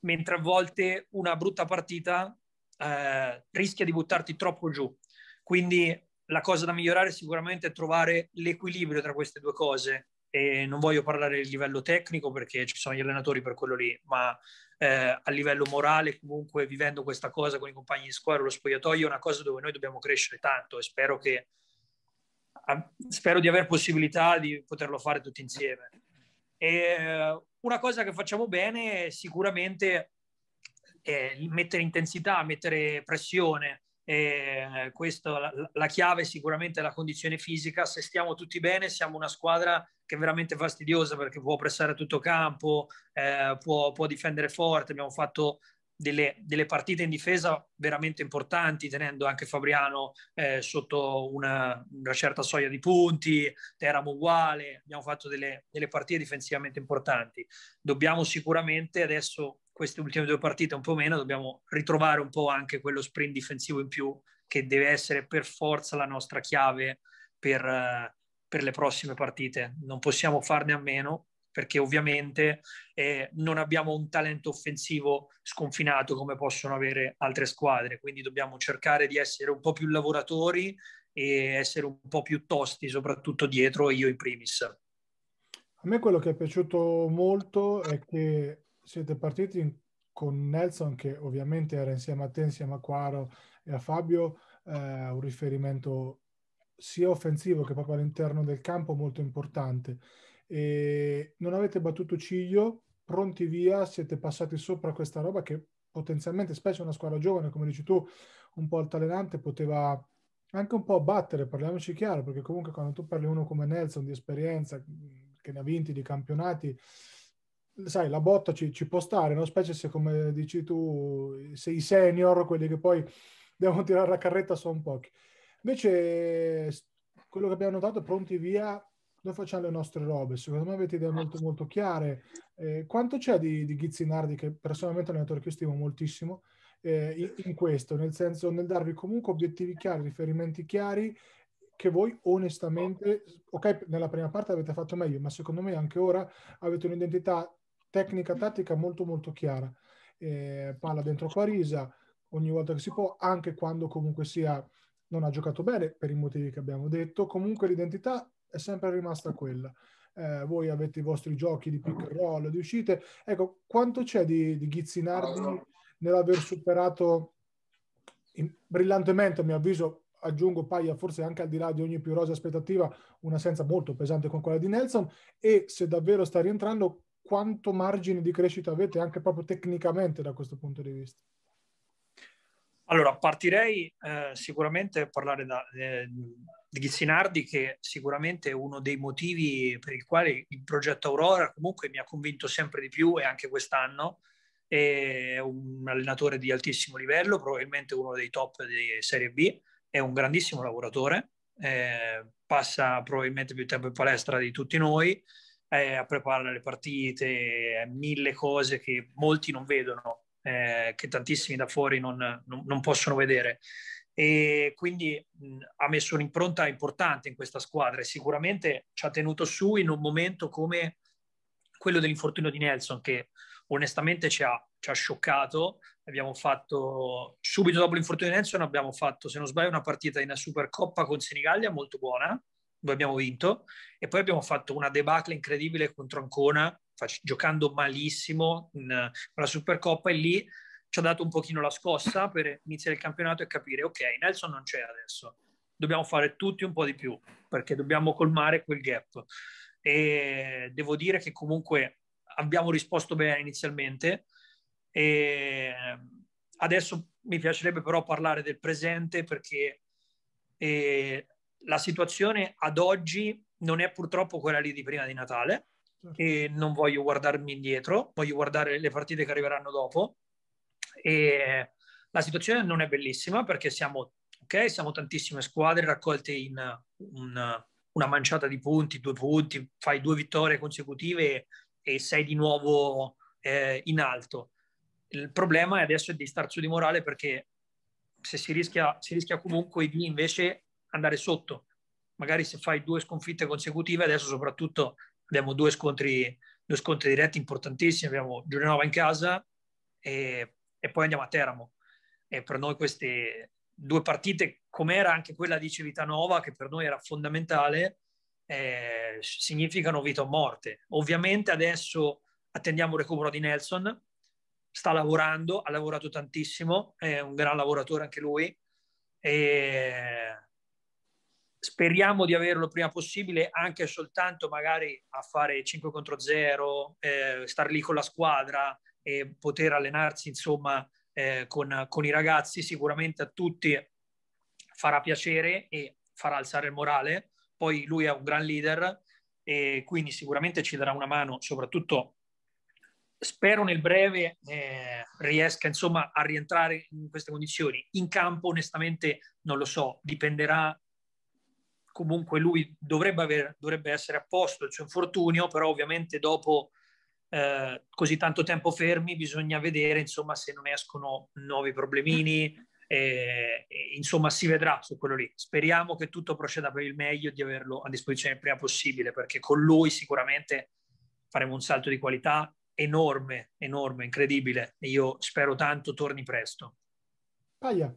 mentre a volte una brutta partita eh, rischia di buttarti troppo giù. Quindi la cosa da migliorare sicuramente è trovare l'equilibrio tra queste due cose. E non voglio parlare del livello tecnico perché ci sono gli allenatori per quello lì, ma eh, a livello morale, comunque vivendo questa cosa con i compagni di squadra, lo spogliatoio è una cosa dove noi dobbiamo crescere tanto e spero che spero di avere possibilità di poterlo fare tutti insieme. E una cosa che facciamo bene è sicuramente è mettere intensità, mettere pressione. Questa, la, la chiave sicuramente è la condizione fisica. Se stiamo tutti bene, siamo una squadra che è veramente fastidiosa perché può pressare a tutto campo, eh, può, può difendere forte. Abbiamo fatto delle, delle, partite in difesa veramente importanti, tenendo anche Fabriano eh, sotto una, una, certa soglia di punti, Teramo uguale, abbiamo fatto delle, delle, partite difensivamente importanti. Dobbiamo sicuramente adesso, queste ultime due partite un po' meno, dobbiamo ritrovare un po' anche quello sprint difensivo in più che deve essere per forza la nostra chiave per, uh, per le prossime partite. Non possiamo farne a meno perché ovviamente eh, non abbiamo un talento offensivo sconfinato come possono avere altre squadre, quindi dobbiamo cercare di essere un po' più lavoratori e essere un po' più tosti, soprattutto dietro, io in primis. A me quello che è piaciuto molto è che siete partiti con Nelson, che ovviamente era insieme a te, insieme a Quaro e a Fabio, eh, un riferimento sia offensivo che proprio all'interno del campo molto importante e non avete battuto ciglio, pronti via, siete passati sopra questa roba che potenzialmente, specie una squadra giovane, come dici tu, un po' altalenante, poteva anche un po' battere, parliamoci chiaro, perché comunque quando tu parli uno come Nelson di esperienza, che ne ha vinti di campionati, sai, la botta ci, ci può stare, no? specie se come dici tu, sei i senior, quelli che poi devono tirare la carretta sono pochi. Invece quello che abbiamo notato, pronti via, noi facciamo le nostre robe, secondo me avete idee molto molto chiare. Eh, quanto c'è di, di Ghizzinardi, che personalmente è un allenatore che stimo moltissimo, eh, in, in, questo, nel senso nel darvi comunque obiettivi chiari, riferimenti chiari, che voi onestamente, ok, nella prima parte avete fatto meglio, ma secondo me anche ora avete un'identità tecnica, tattica molto molto chiara. Eh, palla dentro Parisa ogni volta che si può, anche quando comunque sia non ha giocato bene per i motivi che abbiamo detto, comunque l'identità è sempre rimasta quella. Eh, voi avete i vostri giochi di pick and roll, di uscite. Ecco, quanto c'è di, di Ghizzinardi nell'aver superato in, brillantemente, a mio avviso, aggiungo Paia, forse anche al di là di ogni più rosa aspettativa, un'assenza molto pesante con quella di Nelson e se davvero sta rientrando, quanto margine di crescita avete anche proprio tecnicamente da questo punto di vista? Allora, partirei eh, sicuramente a parlare da, eh, di Ghizzinardi, che sicuramente è uno dei motivi per il quale il progetto Aurora comunque mi ha convinto sempre di più e anche quest'anno. È un allenatore di altissimo livello, probabilmente uno dei top di Serie B, è un grandissimo lavoratore, eh, passa probabilmente più tempo in palestra di tutti noi, eh, a preparare le partite, mille cose che molti non vedono eh, che tantissimi da fuori non, non, non, possono vedere. E quindi mh, ha messo un'impronta importante in questa squadra e sicuramente ci ha tenuto su in un momento come quello dell'infortunio di Nelson, che onestamente ci ha, ci ha scioccato. Abbiamo fatto subito dopo l'infortunio di Nelson, abbiamo fatto, se non sbaglio, una partita in Supercoppa con Senigallia molto buona, dove abbiamo vinto, e poi abbiamo fatto una debacle incredibile contro Ancona fac- giocando malissimo in, in la Supercoppa e lì ci ha dato un pochino la scossa per iniziare il campionato e capire ok, Nelson non c'è adesso, dobbiamo fare tutti un po' di più perché dobbiamo colmare quel gap e devo dire che comunque abbiamo risposto bene inizialmente e adesso mi piacerebbe però parlare del presente perché eh, la situazione ad oggi non è purtroppo quella lì di prima di Natale. E non voglio guardarmi indietro, voglio guardare le partite che arriveranno dopo. E la situazione non è bellissima perché siamo, okay, siamo tantissime squadre raccolte in un, una manciata di punti, due punti, fai due vittorie consecutive e sei di nuovo eh, in alto. Il problema è adesso è di star su di morale perché se si rischia, si rischia comunque di invece andare sotto. Magari se fai due sconfitte consecutive, adesso soprattutto abbiamo due scontri, due scontri diretti importantissimi, abbiamo Giulianova in casa e, e, poi andiamo a Teramo. E per noi queste due partite, come era anche quella di Civitanova, che per noi era fondamentale, eh, significano vita o morte. Ovviamente adesso attendiamo il recupero di Nelson, sta lavorando, ha lavorato tantissimo, è un gran lavoratore anche lui. E speriamo di averlo prima possibile anche soltanto magari a fare 5 contro 0 eh, star lì con la squadra e poter allenarsi insomma eh, con, con, i ragazzi. Sicuramente a tutti farà piacere e farà alzare il morale. Poi lui è un gran leader e quindi sicuramente ci darà una mano soprattutto spero nel breve eh, riesca insomma a rientrare in queste condizioni. In campo onestamente non lo so dipenderà comunque lui dovrebbe, aver, dovrebbe essere a posto il suo infortunio, però ovviamente dopo eh, così tanto tempo fermi bisogna vedere insomma se non escono nuovi problemini, e, e, insomma si vedrà su quello lì. Speriamo che tutto proceda per il meglio di averlo a disposizione il prima possibile, perché con lui sicuramente faremo un salto di qualità enorme, enorme, incredibile. E io spero tanto torni presto. Paia.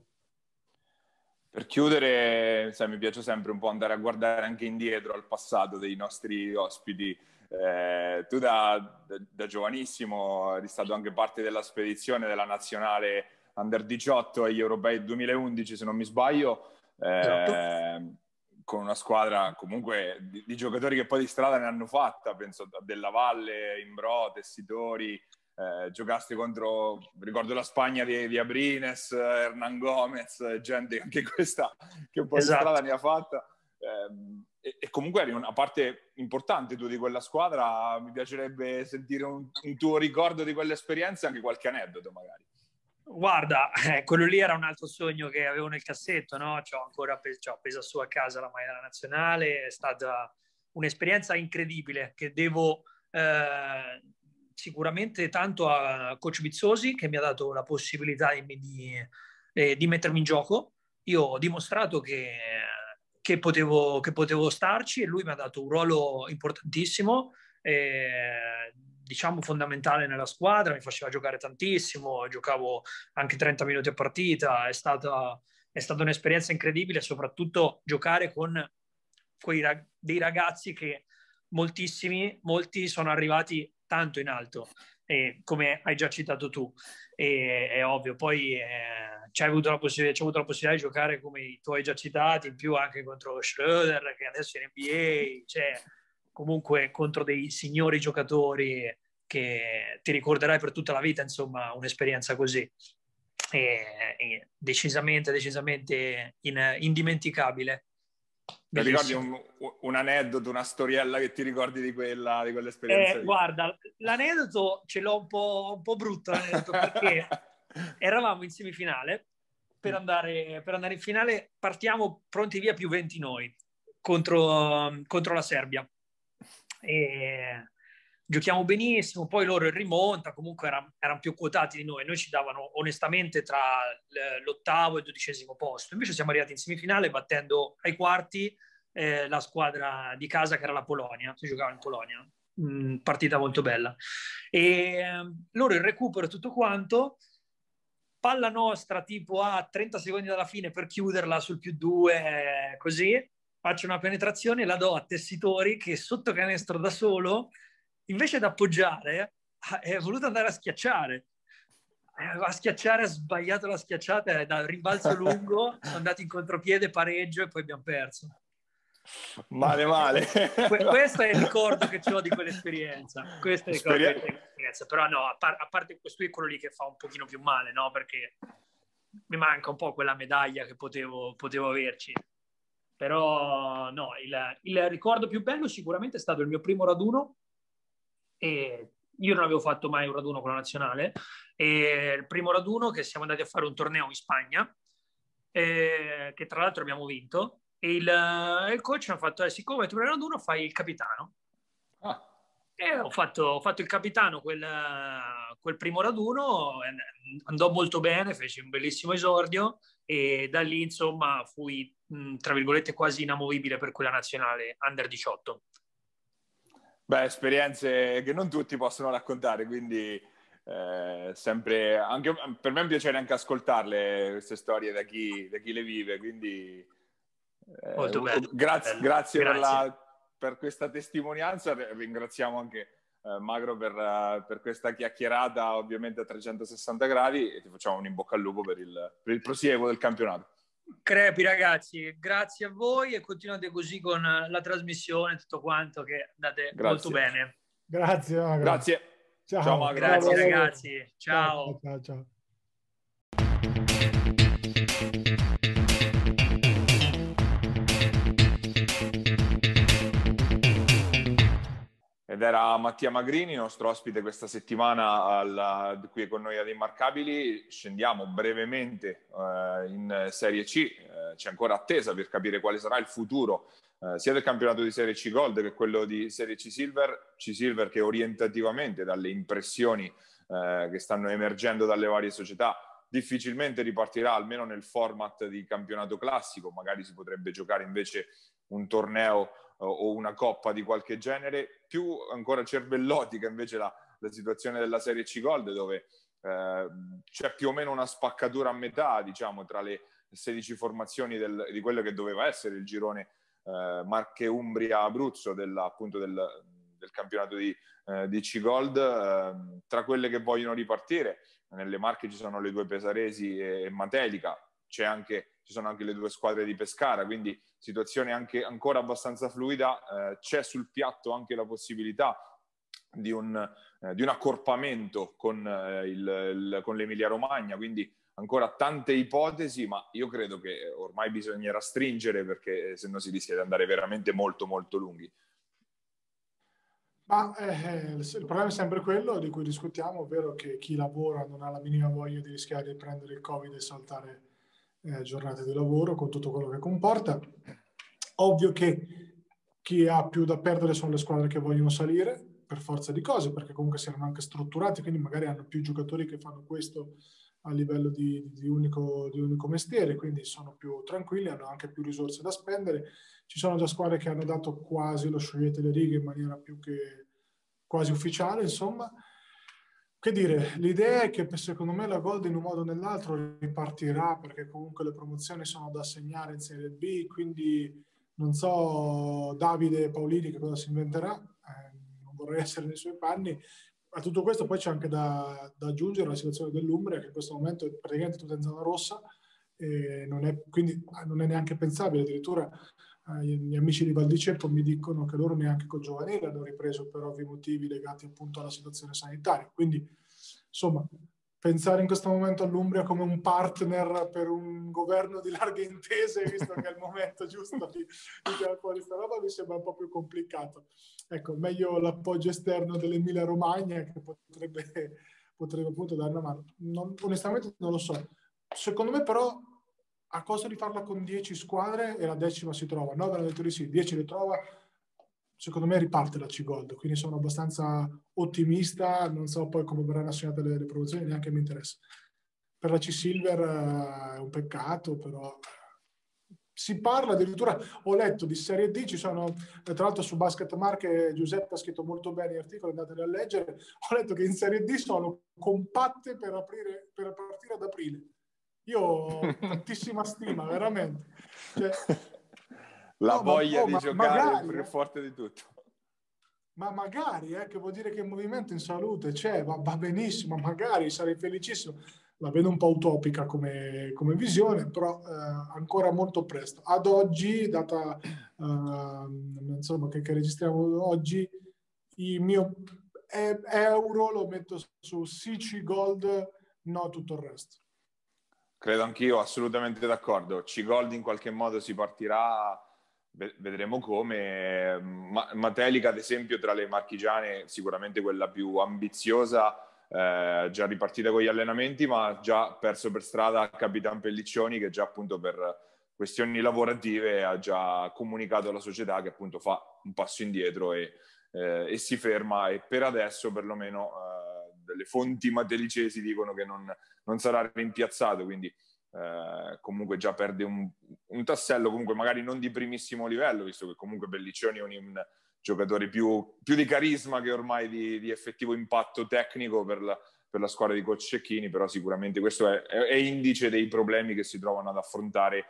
Per chiudere, sai, mi piace sempre un po' andare a guardare anche indietro al passato dei nostri ospiti. Eh, tu da, da, da, giovanissimo eri stato anche parte della spedizione della nazionale Under 18 agli europei 2011, se non mi sbaglio, eh, esatto. con una squadra comunque di, di, giocatori che poi di strada ne hanno fatta, penso a Della Valle, Imbro, Tessitori, eh, giocaste contro, ricordo la Spagna di, di Abrines, Hernan Gomez, gente anche questa che un po' esatto. di strada ne ha fatta. Eh, e, e, comunque eri una parte importante tu di quella squadra, mi piacerebbe sentire un, un tuo ricordo di quell'esperienza e anche qualche aneddoto magari. Guarda, eh, quello lì era un altro sogno che avevo nel cassetto, no? Ci ho ancora preso, ho preso su a casa la maglia nazionale, è stata un'esperienza incredibile che devo eh, sicuramente tanto a coach Bizzosi che mi ha dato la possibilità di, di, eh, di mettermi in gioco. Io ho dimostrato che, che, potevo, che, potevo, starci e lui mi ha dato un ruolo importantissimo, eh, diciamo fondamentale nella squadra, mi faceva giocare tantissimo, giocavo anche 30 minuti a partita, è stata è stata un'esperienza incredibile, soprattutto giocare con quei, dei ragazzi che moltissimi, molti sono arrivati tanto in alto, e, come hai già citato tu. E, è ovvio, poi eh, c'è avuto, la possibilità, avuto la possibilità di giocare come i tuoi già citati, in più anche contro Schroeder, che adesso è in NBA, cioè comunque contro dei signori giocatori che ti ricorderai per tutta la vita, insomma, un'esperienza così. E, e decisamente, decisamente in, indimenticabile. Ti ricordi un, un, aneddoto, una storiella che ti ricordi di, quella, di quell'esperienza? Eh, guarda, l'aneddoto ce l'ho un po', un po brutto perché eravamo in semifinale per andare, per andare, in finale, partiamo pronti via più 20 noi contro, contro la Serbia. E giochiamo benissimo, poi loro in rimonta, comunque erano, erano più quotati di noi, noi ci davano onestamente tra l'ottavo e il dodicesimo posto, invece siamo arrivati in semifinale battendo ai quarti eh, la squadra di casa che era la Polonia, si giocava in Polonia, mm, partita molto bella. E eh, loro il recupero tutto quanto, palla nostra tipo a 30 secondi dalla fine per chiuderla sul più due, eh, così, faccio una penetrazione e la do a Tessitori che sotto canestro da solo invece di appoggiare, è voluto andare a schiacciare. A schiacciare, ha sbagliato la schiacciata, da rimbalzo lungo, sono andati in contropiede, pareggio e poi abbiamo perso. Male, male. questo è il ricordo che ho di quell'esperienza. Questo è il ricordo Speria... dell'esperienza. Però no, a, par- a, parte questo è quello lì che fa un pochino più male, no? Perché mi manca un po' quella medaglia che potevo, potevo averci. Però no, il, il ricordo più bello sicuramente è stato il mio primo raduno e io non avevo fatto mai un raduno con la nazionale. E il primo raduno che siamo andati a fare un torneo in Spagna, eh, che tra l'altro abbiamo vinto. E il, il coach mi ha fatto: eh, siccome tu eri raduno, fai il capitano. Ah. E ho fatto, ho fatto, il capitano quel, quel primo raduno, andò molto bene, feci un bellissimo esordio e da lì insomma fui, tra virgolette, quasi inamovibile per quella nazionale under 18. Beh, esperienze che non tutti possono raccontare, quindi eh, sempre, anche, per me è un piacere anche ascoltarle queste storie da chi, da chi le vive, quindi eh, Molto bello. Grazie, bello. grazie, grazie. Per, la, per, questa testimonianza, ringraziamo anche eh, Magro per, per, questa chiacchierata ovviamente a 360 gradi e ti facciamo un in bocca al lupo per il, per il prosieguo del campionato. Crepi ragazzi, grazie a voi e continuate così con la trasmissione, tutto quanto che andate grazie. molto bene. Grazie. Magro. Grazie. Ciao, ciao Grazie ragazzi. Ciao. ciao, ciao. Ed era Mattia Magrini, nostro ospite questa settimana al, qui con noi ad Immarcabili. Scendiamo brevemente eh, in Serie C, eh, c'è ancora attesa per capire quale sarà il futuro eh, sia del campionato di Serie C Gold che quello di Serie C Silver. C Silver che orientativamente dalle impressioni eh, che stanno emergendo dalle varie società difficilmente ripartirà almeno nel format di campionato classico, magari si potrebbe giocare invece un torneo o una coppa di qualche genere, più ancora cervellotica invece la, la situazione della Serie C Gold dove eh, c'è più o meno una spaccatura a metà diciamo tra le 16 formazioni del, di quello che doveva essere il girone eh, Marche Umbria Abruzzo della, appunto del, del, campionato di, eh, di C Gold eh, tra quelle che vogliono ripartire nelle Marche ci sono le due Pesaresi e, Matelica anche, ci sono anche le due squadre di Pescara quindi situazione anche ancora abbastanza fluida, eh, c'è sul piatto anche la possibilità di un, eh, di un accorpamento con, eh, il, il, con l'Emilia Romagna, quindi ancora tante ipotesi, ma io credo che ormai bisognerà stringere perché se no si rischia di andare veramente molto molto lunghi. Ma eh, il problema è sempre quello di cui discutiamo, ovvero che chi lavora non ha la minima voglia di rischiare di prendere il Covid e saltare eh, giornate di lavoro con tutto quello che comporta. Ovvio che chi ha più da perdere sono le squadre che vogliono salire per forza di cose, perché comunque si erano anche strutturati, quindi magari hanno più giocatori che fanno questo a livello di, di, unico, di unico mestiere, quindi sono più tranquilli, hanno anche più risorse da spendere. Ci sono già squadre che hanno dato quasi lo sciogliete le righe in maniera più che quasi ufficiale, insomma. Che dire, l'idea è che secondo me la Gold in un modo o nell'altro ripartirà perché comunque le promozioni sono da assegnare in Serie B, quindi non so Davide Paolini che cosa si inventerà, eh, non vorrei essere nei suoi panni. A tutto questo poi c'è anche da, da aggiungere la situazione dell'Umbria che in questo momento è praticamente tutta in zona rossa, e non è, quindi non è neanche pensabile, addirittura i miei amici di Val di Ceppo mi dicono che loro neanche con giovanile hanno ripreso per ovvi motivi legati appunto alla situazione sanitaria. Quindi, insomma, pensare in questo momento all'Umbria come un partner per un governo di larghe intese, visto che è il momento giusto di, di tirare fuori questa roba, mi sembra un po' più complicato. Ecco, meglio l'appoggio esterno dell'Emilia Romagna che potrebbe, potrebbe appunto dare una mano. Non, onestamente non lo so. Secondo me però a costo di farla con 10 squadre e la decima si trova, 9 hanno detto di sì, 10 le trova, secondo me riparte la C-Gold, quindi sono abbastanza ottimista, non so poi come verranno assegnate le, le promozioni, neanche mi interessa. Per la C-Silver uh, è un peccato, però si parla addirittura, ho letto di Serie D, ci sono, tra l'altro su Basket Marche Giuseppe ha scritto molto bene gli articoli, andateli a leggere, ho letto che in Serie D sono compatte per, aprire, per partire ad aprile io ho tantissima stima, veramente. Cioè, La no, voglia ma, oh, di ma, giocare magari, è più forte di tutto. Ma magari, eh, che vuol dire che il movimento in salute c'è, va, va benissimo, magari sarei felicissimo. La vedo un po' utopica come, come visione, però eh, ancora molto presto. Ad oggi, data eh, insomma, che, che, registriamo oggi, il mio euro lo metto su Sici Gold, no tutto il resto. Credo anch'io, assolutamente d'accordo. C-Gold in qualche modo si partirà, vedremo come. Matelica, ad esempio, tra le marchigiane, sicuramente quella più ambiziosa, eh, già ripartita con gli allenamenti, ma già perso per strada Capitan Pelliccioni, che già appunto per questioni lavorative ha già comunicato alla società che appunto fa un passo indietro e, eh, e si ferma e per adesso perlomeno eh, delle fonti matelicesi dicono che non non sarà rimpiazzato, quindi eh, comunque già perde un, un, tassello, comunque magari non di primissimo livello, visto che comunque Belliccioni è un, un giocatore più, più, di carisma che ormai di, di effettivo impatto tecnico per la, per la, squadra di coach Cecchini, però sicuramente questo è, è, è, indice dei problemi che si trovano ad affrontare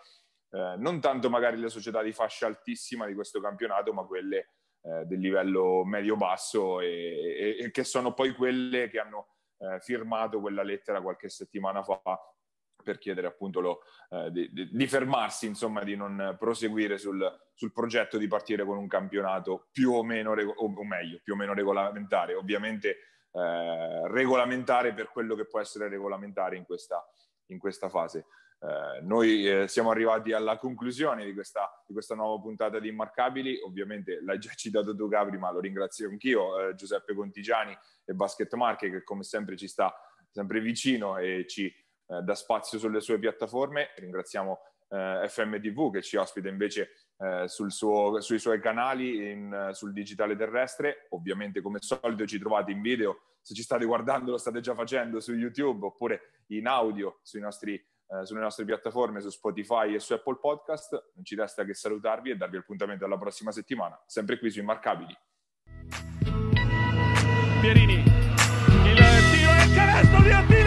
eh, non tanto magari le società di fascia altissima di questo campionato, ma quelle eh, del livello medio-basso e, e, e che sono poi quelle che hanno eh, firmato quella lettera qualche settimana fa per chiedere appunto lo, eh, di, di, fermarsi, insomma, di non proseguire sul, sul, progetto di partire con un campionato più o meno, o meglio, più o meno regolamentare. Ovviamente eh, regolamentare per quello che può essere regolamentare in questa, in questa fase. Eh, noi eh, siamo arrivati alla conclusione di questa, di questa, nuova puntata di Immarcabili. Ovviamente l'hai già citato tu, Gabri, ma lo ringrazio anch'io, eh, Giuseppe Contigiani e Basket Marche, che come sempre ci sta sempre vicino e ci eh, dà spazio sulle sue piattaforme. Ringraziamo eh, FMTV che ci ospita invece suo, sui suoi canali in, sul digitale terrestre. Ovviamente, come solito, ci trovate in video. Se ci state guardando, lo state già facendo su YouTube oppure in audio sui nostri eh, sulle nostre piattaforme, su Spotify e su Apple Podcast. Non ci resta che salutarvi e darvi appuntamento alla prossima settimana, sempre qui su Immarcabili. Pierini, il tiro è canestro di Attila!